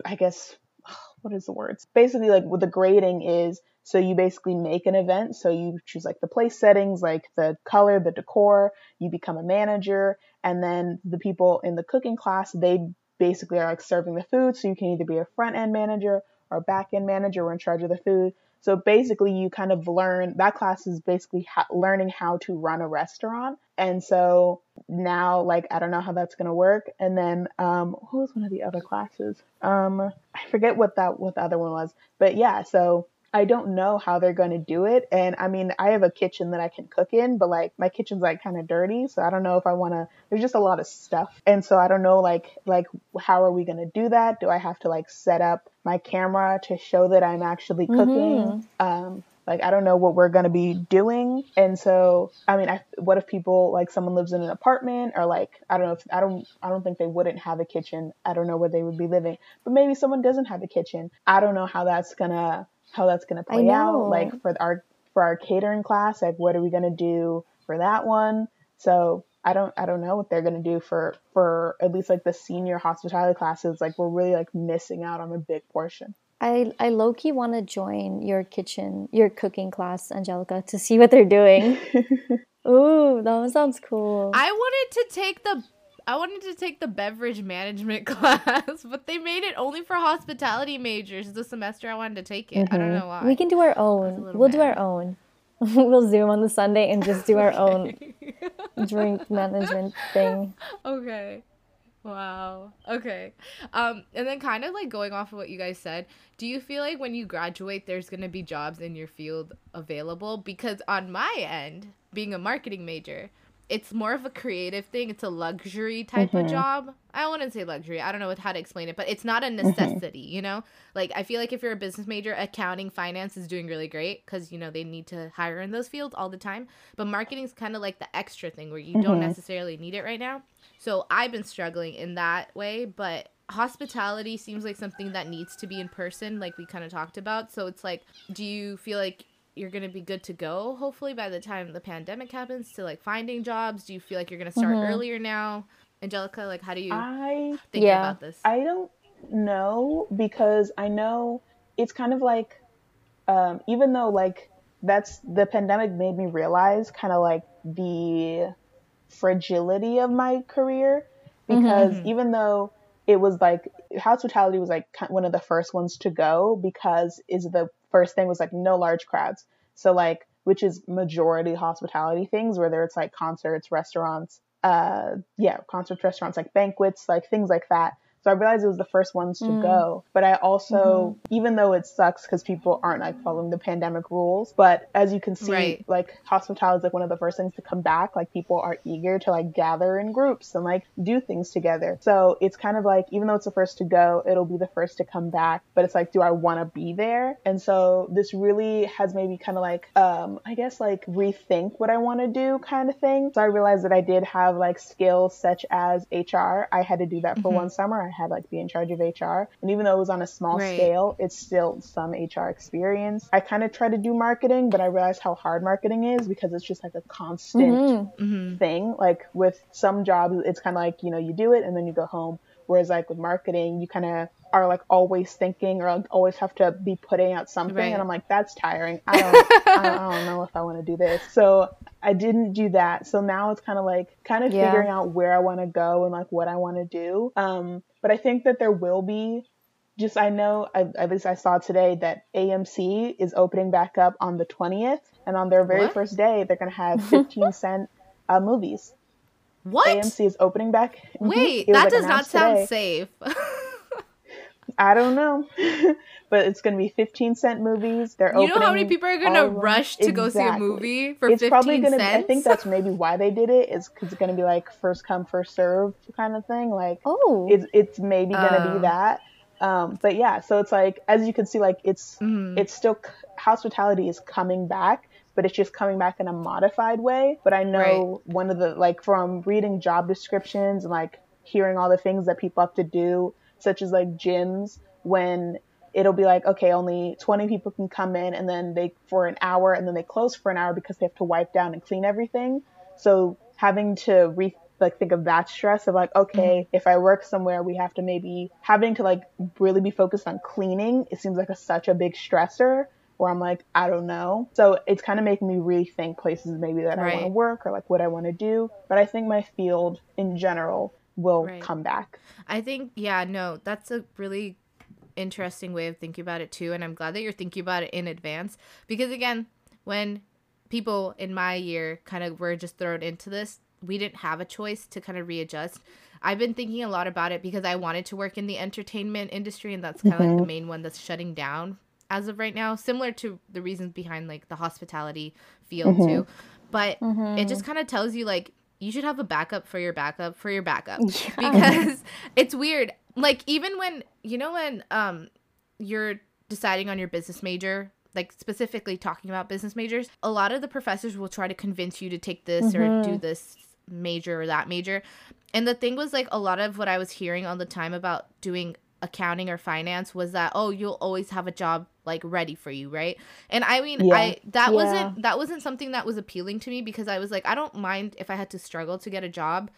i guess what is the words? Basically like what the grading is so you basically make an event. So you choose like the place settings like the color the decor you become a manager and then the people in the cooking class they basically are like serving the food. So you can either be a front end manager or back end manager or in charge of the food So basically, you kind of learn that class is basically ha- learning how to run a restaurant. And so now, like, I don't know how that's gonna work. And then, um, who was one of the other classes? Um, I forget what that what the other one was, but yeah. So I don't know how they're going to do it. And I mean, I have a kitchen that I can cook in, but like my kitchen's like kind of dirty. So I don't know if I want to, there's just a lot of stuff. And so I don't know, like, like how are we going to do that? Do I have to like set up my camera to show that I'm actually cooking? Mm-hmm. Um, like I don't know what we're gonna be doing, and so I mean, I, what if people like someone lives in an apartment or like I don't know if I don't I don't think they wouldn't have a kitchen. I don't know where they would be living, but maybe someone doesn't have a kitchen. I don't know how that's gonna how that's to play out. Like for our for our catering class, like what are we going to do for that one? So I don't I don't know what they're going to do for for at least like the senior hospitality classes. Like we're really like missing out on a big portion. I I low key want to join your kitchen, your cooking class, Angelica, to see what they're doing. Ooh, that one sounds cool. I wanted to take the I wanted to take the beverage management class, but they made it only for hospitality majors the semester I wanted to take it. Mm-hmm. I don't mm-hmm. know why. We can do our own. We'll mad. do our own. we'll zoom on the Sunday and just do our okay. own drink management thing. Okay. Wow. Okay. Um, and then kind of like going off of what you guys said, do you feel like when you graduate there's gonna be jobs in your field available? Because on my end, being a marketing major, it's more of a creative thing. It's a luxury type mm-hmm. of job. I wouldn't say luxury. I don't know how to explain it, but it's not a mm-hmm. necessity, mm-hmm. you know? Like, I feel like if you're a business major, accounting, finance is doing really great because, you know, they need to hire in those fields all the time. But marketing is kind of like the extra thing where you mm-hmm. don't necessarily need it right now. So I've been struggling in that way, but hospitality seems like something that needs to be in person, like we kind of talked about. So it's like, do you feel like you're gonna be good to go hopefully by the time the pandemic happens to like finding jobs do you feel like you're gonna start mm-hmm. earlier now angelica like how do you I, think yeah, about this i don't know because i know it's kind of like um, even though like that's the pandemic made me realize kind of like the fragility of my career because mm-hmm. even though it was like house hospitality was like one of the first ones to go because is the first thing was like no large crowds. So like which is majority hospitality things, whether it's like concerts, restaurants, uh yeah, concerts, restaurants, like banquets, like things like that. So I realized it was the first ones to mm. go. But I also, mm-hmm. even though it sucks because people aren't like following the pandemic rules, but as you can see, right. like hospitality is like one of the first things to come back. Like people are eager to like gather in groups and like do things together. So it's kind of like, even though it's the first to go, it'll be the first to come back. But it's like, do I want to be there? And so this really has made me kind of like, um, I guess like rethink what I want to do kind of thing. So I realized that I did have like skills such as HR. I had to do that for mm-hmm. one summer. I had like be in charge of HR. And even though it was on a small right. scale, it's still some HR experience. I kind of try to do marketing, but I realized how hard marketing is because it's just like a constant mm-hmm. mm-hmm. thing. Like with some jobs, it's kind of like, you know, you do it and then you go home. Whereas like with marketing, you kind of are like always thinking or like, always have to be putting out something. Right. And I'm like, that's tiring. I don't, I, don't I don't know if I want to do this. So I didn't do that. So now it's kind of like kind of yeah. figuring out where I want to go and like what I want to do. Um, but I think that there will be just I know at least I saw today that AMC is opening back up on the 20th and on their very what? first day they're going to have 15 cent uh, movies. What? AMC is opening back. Mm-hmm. Wait, that like does not sound today. safe. I don't know. but it's going to be 15 cent movies. They're you know how many people are going to rush to exactly. go see a movie for it's 15 probably gonna, cents? I think that's maybe why they did it is because it's going to be like first come first serve kind of thing. Like oh, it's it's maybe going to uh. be oh. that. Um, but yeah, so it's like as you can see, like it's mm-hmm. it's still hospitality is coming back, but it's just coming back in a modified way. But I know right. one of the like from reading job descriptions and like hearing all the things that people have to do, such as like gyms when it'll be like, okay, only 20 people can come in and then they for an hour and then they close for an hour because they have to wipe down and clean everything. So having to re like think of that stress of like, okay, mm-hmm. if I work somewhere, we have to maybe having to like really be focused on cleaning. It seems like a, such a big stressor where I'm like, I don't know. So it's kind of making me rethink places maybe that right. I want to work or like what I want to do. But I think my field in general will right. come back. I think, yeah, no, that's a really interesting way of thinking about it too, and I'm glad that you're thinking about it in advance because again, when people in my year kind of were just thrown into this, we didn't have a choice to kind of readjust. I've been thinking a lot about it because I wanted to work in the entertainment industry, and that's kind of mm-hmm. like the main one that's shutting down as of right now, similar to the reasons behind like the hospitality field mm-hmm. too. But mm-hmm. it just kind of tells you like you should have a backup for your backup for your backup yeah. because it's weird. Like even when you know when um you're deciding on your business major like specifically talking about business majors, a lot of the professors will try to convince you to take this mm-hmm. or do mm-hmm. this major or that major. And the thing was like a lot of what I was hearing all the time about doing accounting or finance was that oh you'll always have a job like ready for you right and i mean yeah. i that yeah. wasn't that wasn't something that was appealing to me because i was like i don't mind if i had to struggle to get a job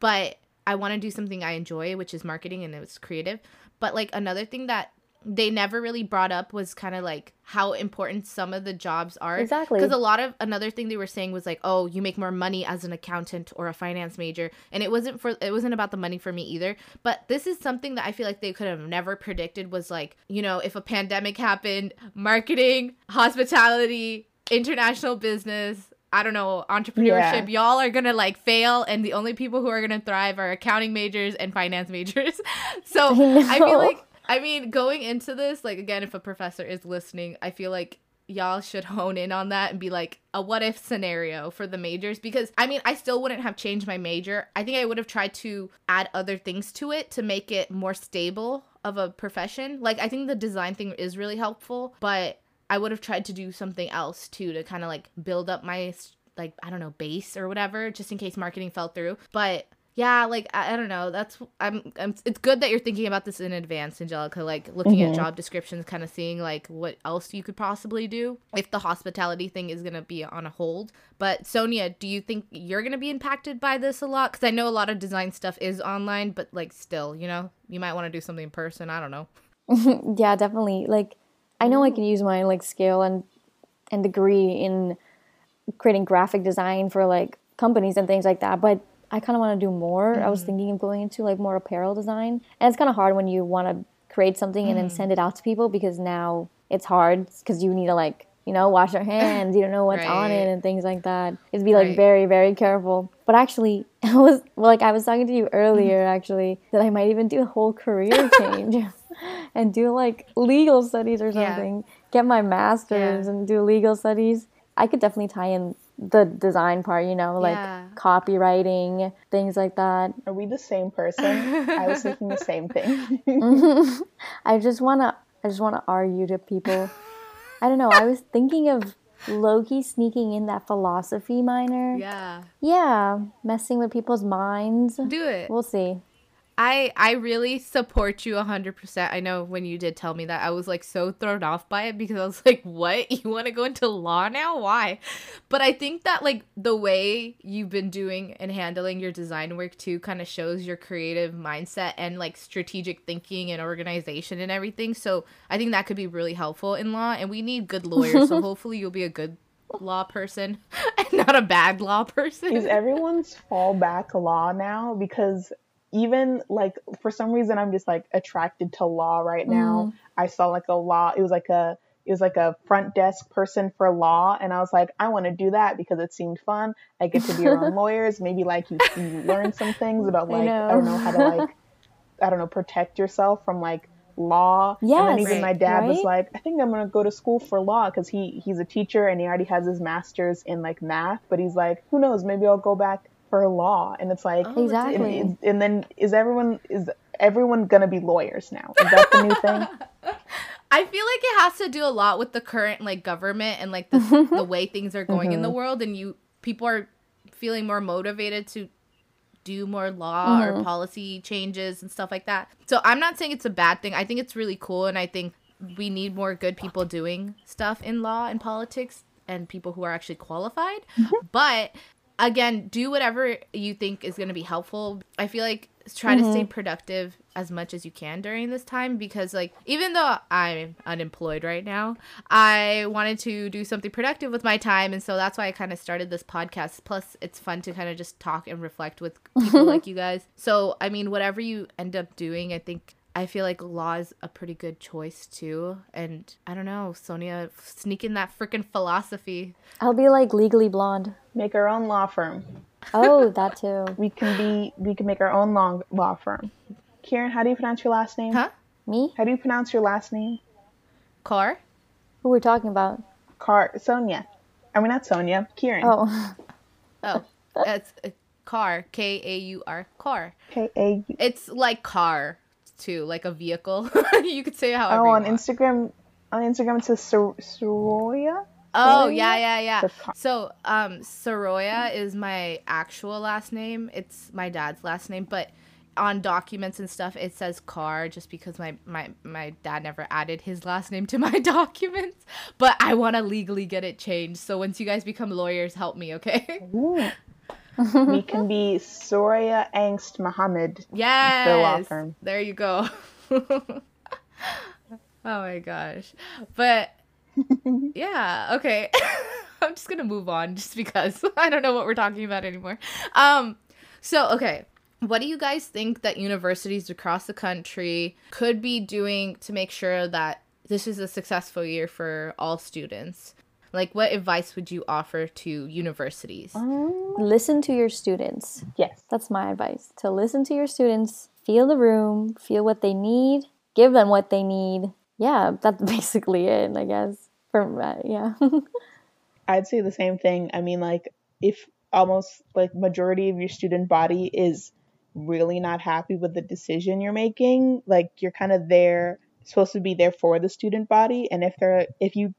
but i want to do something i enjoy which is marketing and it's creative but like another thing that they never really brought up was kind of like how important some of the jobs are. Exactly. Because a lot of another thing they were saying was like, oh, you make more money as an accountant or a finance major, and it wasn't for it wasn't about the money for me either. But this is something that I feel like they could have never predicted was like, you know, if a pandemic happened, marketing, hospitality, international business, I don't know, entrepreneurship, yeah. y'all are gonna like fail, and the only people who are gonna thrive are accounting majors and finance majors. so I, I feel like I mean, going into this, like again, if a professor is listening, I feel like y'all should hone in on that and be like a what if scenario for the majors because I mean, I still wouldn't have changed my major. I think I would have tried to add other things to it to make it more stable of a profession. Like I think the design thing is really helpful, but I would have tried to do something else too to kind of like build up my like I don't know, base or whatever just in case marketing fell through. But yeah, like I, I, don't know. That's I'm, I'm. It's good that you're thinking about this in advance, Angelica. Like looking mm-hmm. at job descriptions, kind of seeing like what else you could possibly do if the hospitality thing is gonna be on a hold. But Sonia, do you think you're gonna be impacted by this a lot? Because I know a lot of design stuff is online, but like still, you know, you might want to do something in person. I don't know. yeah, definitely. Like I know I can use my like skill and and degree in creating graphic design for like companies and things like that, but I kind of want to do more. Mm-hmm. I was mm-hmm. thinking of going into like more apparel design. And it's kind of hard when you want to create something mm-hmm. and then mm-hmm. send it out to people because now it's hard because you need to like, you know, wash your hands, you don't know what's right. on it and things like that. It's be like right. very, very careful. But actually, I was like, I was talking to you earlier mm-hmm. actually that I might even do a whole career change and do like legal studies or something. Yeah. Get my master's yeah. and do legal studies. I could definitely tie in the design part, you know, like yeah. copywriting, things like that. Are we the same person? I was thinking the same thing. I just wanna I just wanna argue to people. I don't know, I was thinking of low key sneaking in that philosophy minor. Yeah. Yeah. Messing with people's minds. Do it. We'll see. I I really support you 100%. I know when you did tell me that I was like so thrown off by it because I was like, "What? You want to go into law now? Why?" But I think that like the way you've been doing and handling your design work too kind of shows your creative mindset and like strategic thinking and organization and everything. So, I think that could be really helpful in law and we need good lawyers. so, hopefully you'll be a good law person and not a bad law person. Is everyone's fallback law now? Because even like for some reason I'm just like attracted to law right now. Mm. I saw like a law, it was like a it was like a front desk person for law and I was like, I want to do that because it seemed fun. I get to be around lawyers, maybe like you, you learn some things about like I, I, don't know how to like I don't know, protect yourself from like law. Yes, and then even right, my dad right? was like, I think I'm gonna go to school for law because he he's a teacher and he already has his master's in like math. But he's like, who knows? Maybe I'll go back for law and it's like oh, exactly and, and, then is everyone is everyone gonna be lawyers now is that the new thing i feel like it has to do a lot with the current like government and like the, the way things are going mm-hmm. in the mm-hmm. world and you people are feeling more motivated to do more law mm-hmm. or policy changes and stuff like that so i'm not saying it's a bad thing i think it's really cool and i think we need more good people doing stuff in law and politics and people who are actually qualified. Mm-hmm. But again, do whatever you think is going to be helpful. I feel like try mm-hmm. to stay mm-hmm. productive as much as you can during this time because like even though I'm unemployed right now, I wanted to do something productive with my time and so that's why I kind of started this podcast. Plus it's fun to kind of just talk and reflect with people like you guys. So, I mean, whatever you end up doing, I think I feel like law is a pretty good choice too. And I don't know, Sonia sneaking that freaking philosophy. I'll be like legally blonde. Make our own law firm. Oh, that too. We can be. We can make our own long law firm. Kieran, how do you pronounce your last name? Huh? Me? How do you pronounce your last name? Car? Who we're talking about? Car Sonia. I mean not Sonia. Kieran. Oh, Oh, it's a uh, car. K A U R. Car. K A. It's like car too, like a vehicle. you could say however. Oh, you on want. Instagram. On Instagram it says Sor- Soroya. Oh Soroya? yeah, yeah, yeah. So um Soroya is my actual last name. It's my dad's last name, but on documents and stuff it says Kaur just because my my my dad never added his last name to my documents. But I want to legally get it changed. So once you guys become lawyers, help me, okay? Ooh. We can be Soraya Angst Muhammad. Yes. The law firm. There you go. oh my gosh. But yeah, okay. I'm just going to move on just because I don't know what we're talking about anymore. Um so okay, what do you guys think that universities across the country could be doing to make sure that this is a successful year for all students? Like what advice would you offer to universities? Um, listen to your students. yes. That's my advice. To listen to your students, feel the room, feel what they need, give them what they need. Yeah, that's basically it, I guess. For uh, yeah. I'd say the same thing. I mean, like, if almost like majority of your student body is really not happy with the decision you're making, like you're kind of there supposed to be there for the student body, and if they're if you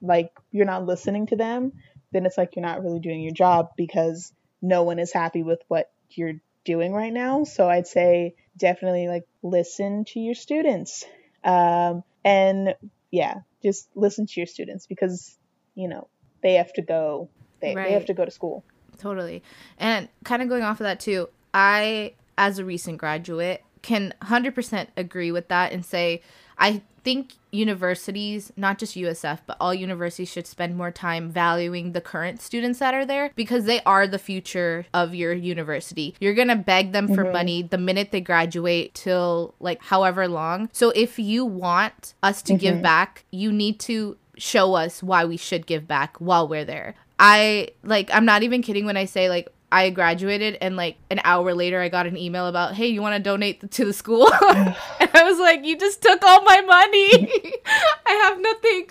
like you're not listening to them, then it's like you're not really doing your job because no one is happy with what you're doing right now. So I'd say definitely like listen to your students. Um, and yeah, just listen to your students because you know they have to go they, they have to go to school Totally. And kind of going off of that too, I, as a recent graduate, can 100% agree with that and say, I think universities, not just USF, but all universities should spend more time valuing the current students that are there because they are the future of your university. You're going to beg them for mm-hmm. money the minute they graduate till like however long. So if you want us to give mm-hmm. back, you need to show us why we should give back while we're there. I like I'm not even kidding when I say like I graduated and like an hour later I got an email about, "Hey, you want to donate to the school?" and I was like, "You just took all my money. I have nothing."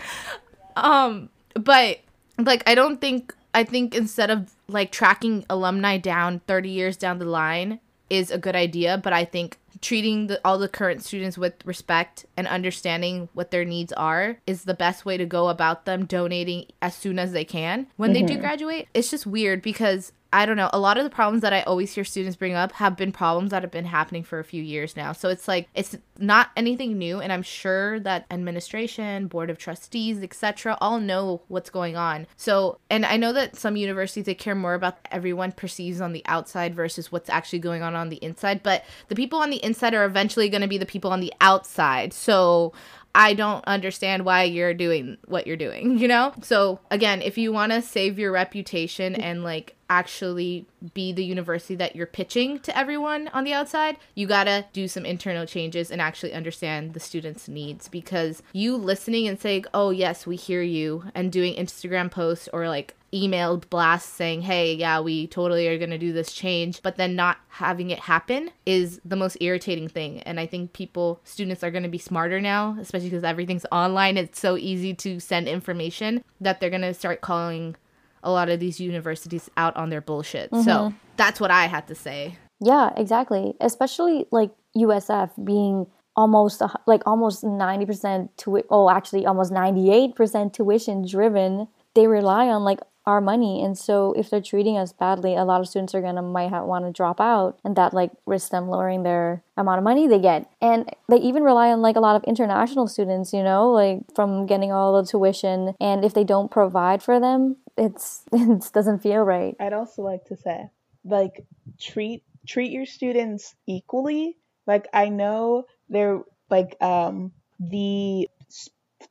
Um, but like I don't think I think instead of like tracking alumni down 30 years down the line is a good idea, but I think treating the, all the current students with respect and understanding what their needs are is the best way to go about them donating as soon as they can when they do graduate. It's just weird because I don't know, a lot of the problems that I always hear students bring up have been problems that have been happening for a few years now. So it's like it's not anything new and I'm sure that administration, board of trustees, etc. all know what's going on. So, and I know that some universities they care more about everyone perceives on the outside versus what's actually going on on the inside, but the people on the inside are eventually going to be the people on the outside. So, I don't understand why you're doing what you're doing, you know? So, again, if you want to save your reputation and like actually be the university that you're pitching to everyone on the outside, you got to do some internal changes and actually understand the students' needs because you listening and saying, "Oh, yes, we hear you," and doing Instagram posts or like emailed blasts saying, "Hey, yeah, we totally are going to do this change," but then not having it happen is the most irritating thing. And I think people, students are going to be smarter now, especially because everything's online. It's so easy to send information that they're going to start calling a lot of these universities out on their bullshit. So mm-hmm. that's what I had to say. Yeah, exactly. Especially like USF being almost like almost 90% to oh actually almost 98% tuition driven. They rely on like our money and so if they're treating us badly, a lot of students are to might ha- want to drop out and that like risks them lowering their amount of money they get. And they even rely on like a lot of international students, you know, like from getting all the tuition and if they don't provide for them, it's it doesn't feel right. i'd also like to say like treat treat your students equally like i know they're like um the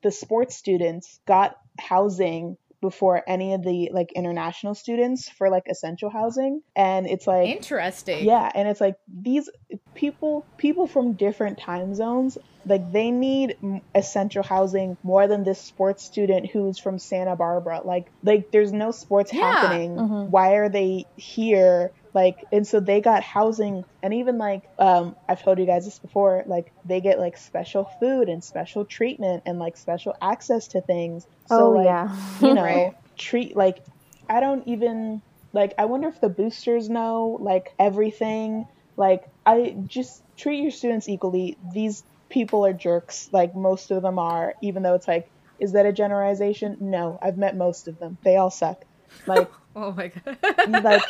the sports students got housing before any of the like international students for like essential housing and it's like interesting yeah and it's like these people people from different time zones like they need essential housing more than this sports student who's from Santa Barbara like like there's no sports yeah. happening mm-hmm. why are they here like and so they got housing and even like um i've told you guys this before like they get like special food and special treatment and like special access to things. So oh, like yeah. you know right. treat like i don't even like i wonder if the boosters know like everything. Like i just treat your students equally. These people are jerks like most of them are even though it's like is that a generalization? No i've met most of them. They all suck. Like oh my god. like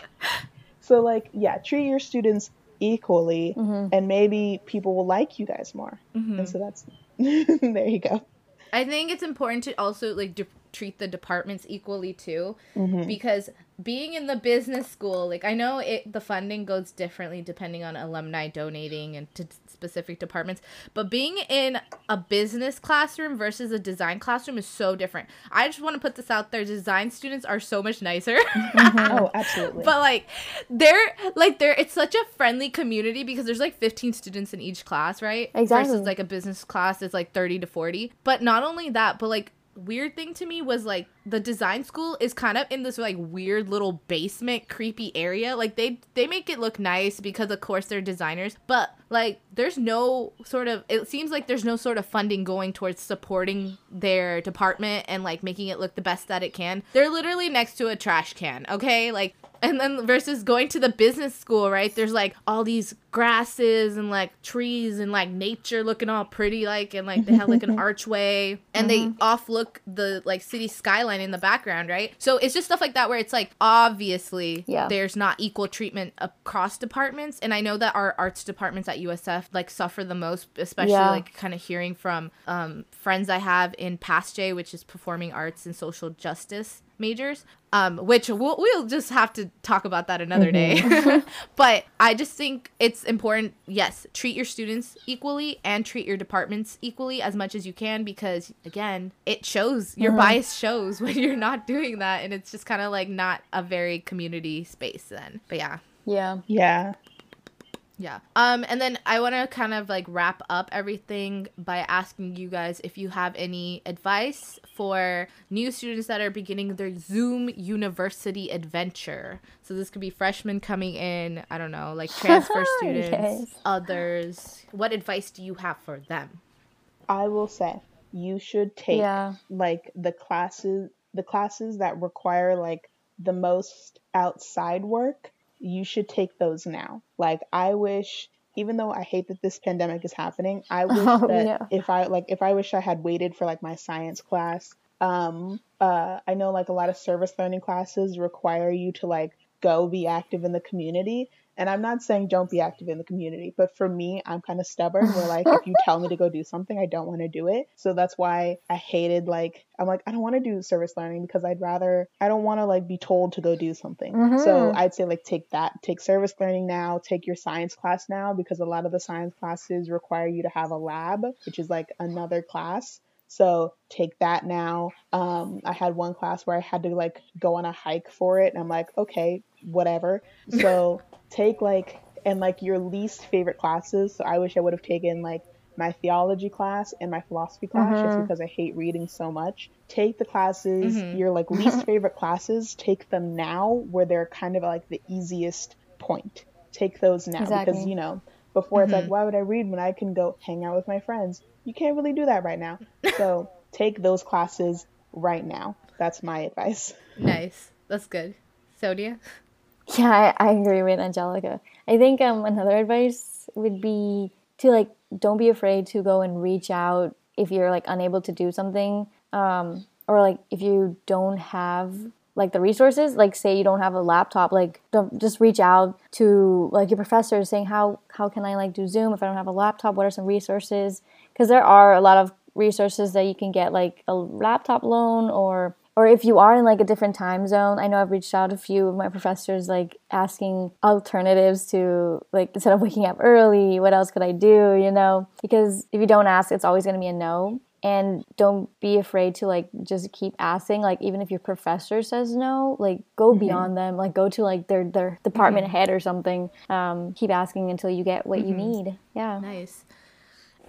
so like yeah, treat your students equally mm-hmm. and maybe people will like you guys more. Mm-hmm. And so that's there you go. I think it's important to also like de- treat the departments equally too mm-hmm. because being in the business school like i know it the funding goes differently depending on alumni donating and to specific departments but being in a business classroom versus a design classroom is so different. I just want to put this out there design students are so much nicer. Mm-hmm. oh absolutely. But like they're like they're it's such a friendly community because there's like 15 students in each class right? Exactly. Versus like a business class is like 30 to 40 but not only that but like weird thing to me was like the design school is kind of in this like weird little basement creepy area. Like they they make it look nice because of course they're designers but like there's no sort of it seems like there's no sort of funding going towards supporting their department and like making it look the best that it can. They're literally next to a trash can okay? Like and then versus going to the business school, right? There's like all these grasses and like trees and like nature looking all pretty, like, and like they have like an archway and mm-hmm. they off look the like city skyline in the background, right? So it's just stuff like that where it's like obviously yeah. there's not equal treatment across departments. And I know that our arts departments at USF like suffer the most, especially yeah. like kind of hearing from um, friends I have in PASJ, which is performing arts and social justice majors um, which we'll, we'll just have to talk about that another mm-hmm. day but i just think it's important yes treat your students equally and treat your departments equally as much as you can because again it shows your mm-hmm. bias shows when you're not doing that and it's just kind of like not a very community space then but yeah. Yeah. Yeah yeah. Um, and then I want to kind of like wrap up everything by asking you guys if you have any advice for new students that are beginning their Zoom university adventure. So this could be freshmen coming in, I don't know, like transfer students, yes. others. What advice do you have for them? I will say you should take yeah. like the classes the classes that require like the most outside work you should take those now. Like I wish even though I hate that this pandemic is happening, I wish oh, that yeah. if I like if I wish I had waited for like my science class. Um uh I know like a lot of service learning classes require you to like go be active in the community and I'm not saying don't be active in the community, but for me, I'm kind of stubborn where like if you tell me to go do something, I don't want to do it. So that's why I hated like I'm like I don't want to do service learning because I'd rather I don't want to like be told to go do something. Mm-hmm. So I'd say like take that, take service learning now, take your science class now because a lot of the science classes require you to have a lab, which is like another class. So take that now. Um, I had one class where I had to like go on a hike for it, and I'm like, okay, whatever. So take like and like your least favorite classes. So I wish I would have taken like my theology class and my philosophy class mm-hmm. just because I hate reading so much. Take the classes, mm-hmm. your like least favorite classes, take them now where they're kind of like the easiest point. Take those now exactly. because you know, before mm-hmm. it's like mm-hmm. why would I read when I can go hang out with my friends? You can't really do that right now. so, take those classes right now. That's my advice. Nice. That's good. Sonia? Yeah, I, I agree with Angelica. I think um, another advice would be to like don't be afraid to go and reach out if you're like unable to do something um, or like if you don't have like the resources like say you don't have a laptop like don't just reach out to like your professor saying how how can i like do zoom if i don't have a laptop what are some resources because there are a lot of resources that you can get like a laptop loan or or if you are in like a different time zone i know i've reached out a few of my professors like asking alternatives to like instead of waking up early what else could i do you know because if you don't ask it's always going to be a no and don't be afraid to like just keep asking like even if your professor says no like go Mhm. beyond them like go to like their their department Mhm. head or something um keep asking until you get what you Mhm. need yeah Nice.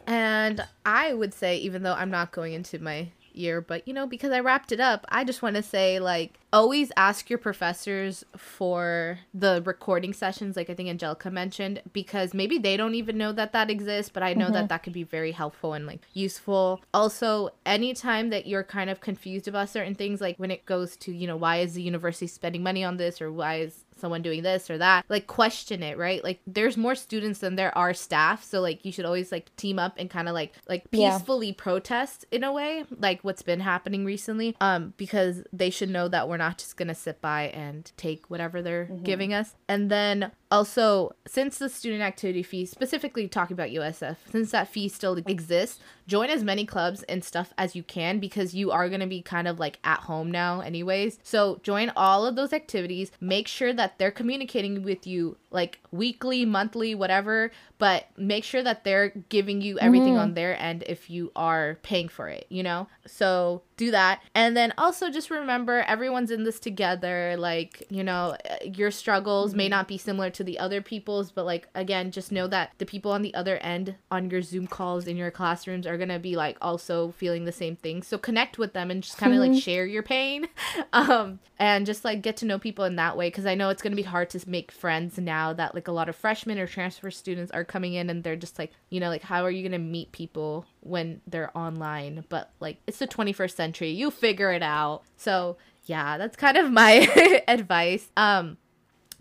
And I would say, even though I'm not going into my year, but you know, because I wrapped it up, I just want to say, like, always ask your professors for the recording sessions, like I think Angelica mentioned, because maybe they don't even know that that exists, but I know that mm-hmm. that could be very helpful and like useful. Also, anytime that you're kind of confused about certain things, like when it goes to, you know, why is the university spending money on this or why is someone doing this or that like question it right? Like there's more students than there are staff so like you should always like team up and kind of like like Yeah. peacefully protest in a way like what's been happening recently um because they should know that we're not just gonna sit by and take whatever they're giving us. And then also since the student activity fee specifically talking about usf since that fee still exists join as many clubs and stuff as you can because you are going to be kind of like at home now anyways. So join all of those activities make sure that they're communicating with you like weekly monthly whatever but make sure that they're giving you everything Mhm. on their end if you are paying for it you know? So do that. And then also just remember everyone's in this together like you know your struggles may not be similar to the other people's but like again just know that the people on the other end on your zoom calls in your classrooms are gonna be like also feeling the same thing. So connect with them and just kind of like share your pain. Um and just like get to know people in that way because i know it's gonna be hard to make friends now that like a lot of freshmen or transfer students are coming in and they're just like you know like how are you gonna meet people when they're online? But like it's the 21st century. You figure it out. So yeah that's kind of my advice. Um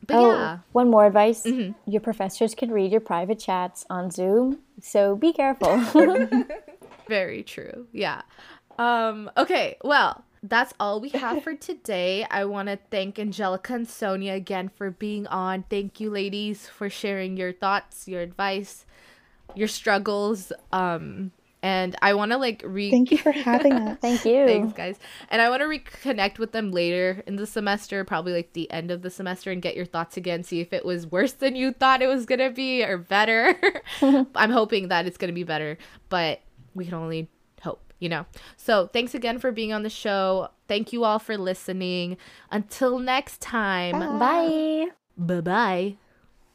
but oh yeah. one more advice. Mhm. your professors can read your private chats on zoom so be careful. Very true. Yeah. Um, okay, well, that's all we have for today. I want to thank Angelica and Sonia again for being on. Thank you, ladies, for sharing your thoughts, your advice, your struggles. Um, and I want to like re. Thank you for having us. thank you Thanks, guys. And I want to reconnect with them later in the semester, probably like the end of the semester, and get your thoughts again. See if it was worse than you thought it was gonna be or better. I'm hoping that it's gonna be better, but we can only you know. So thanks again for being on the show. Thank you all for listening. Until next time. bye Bye bye.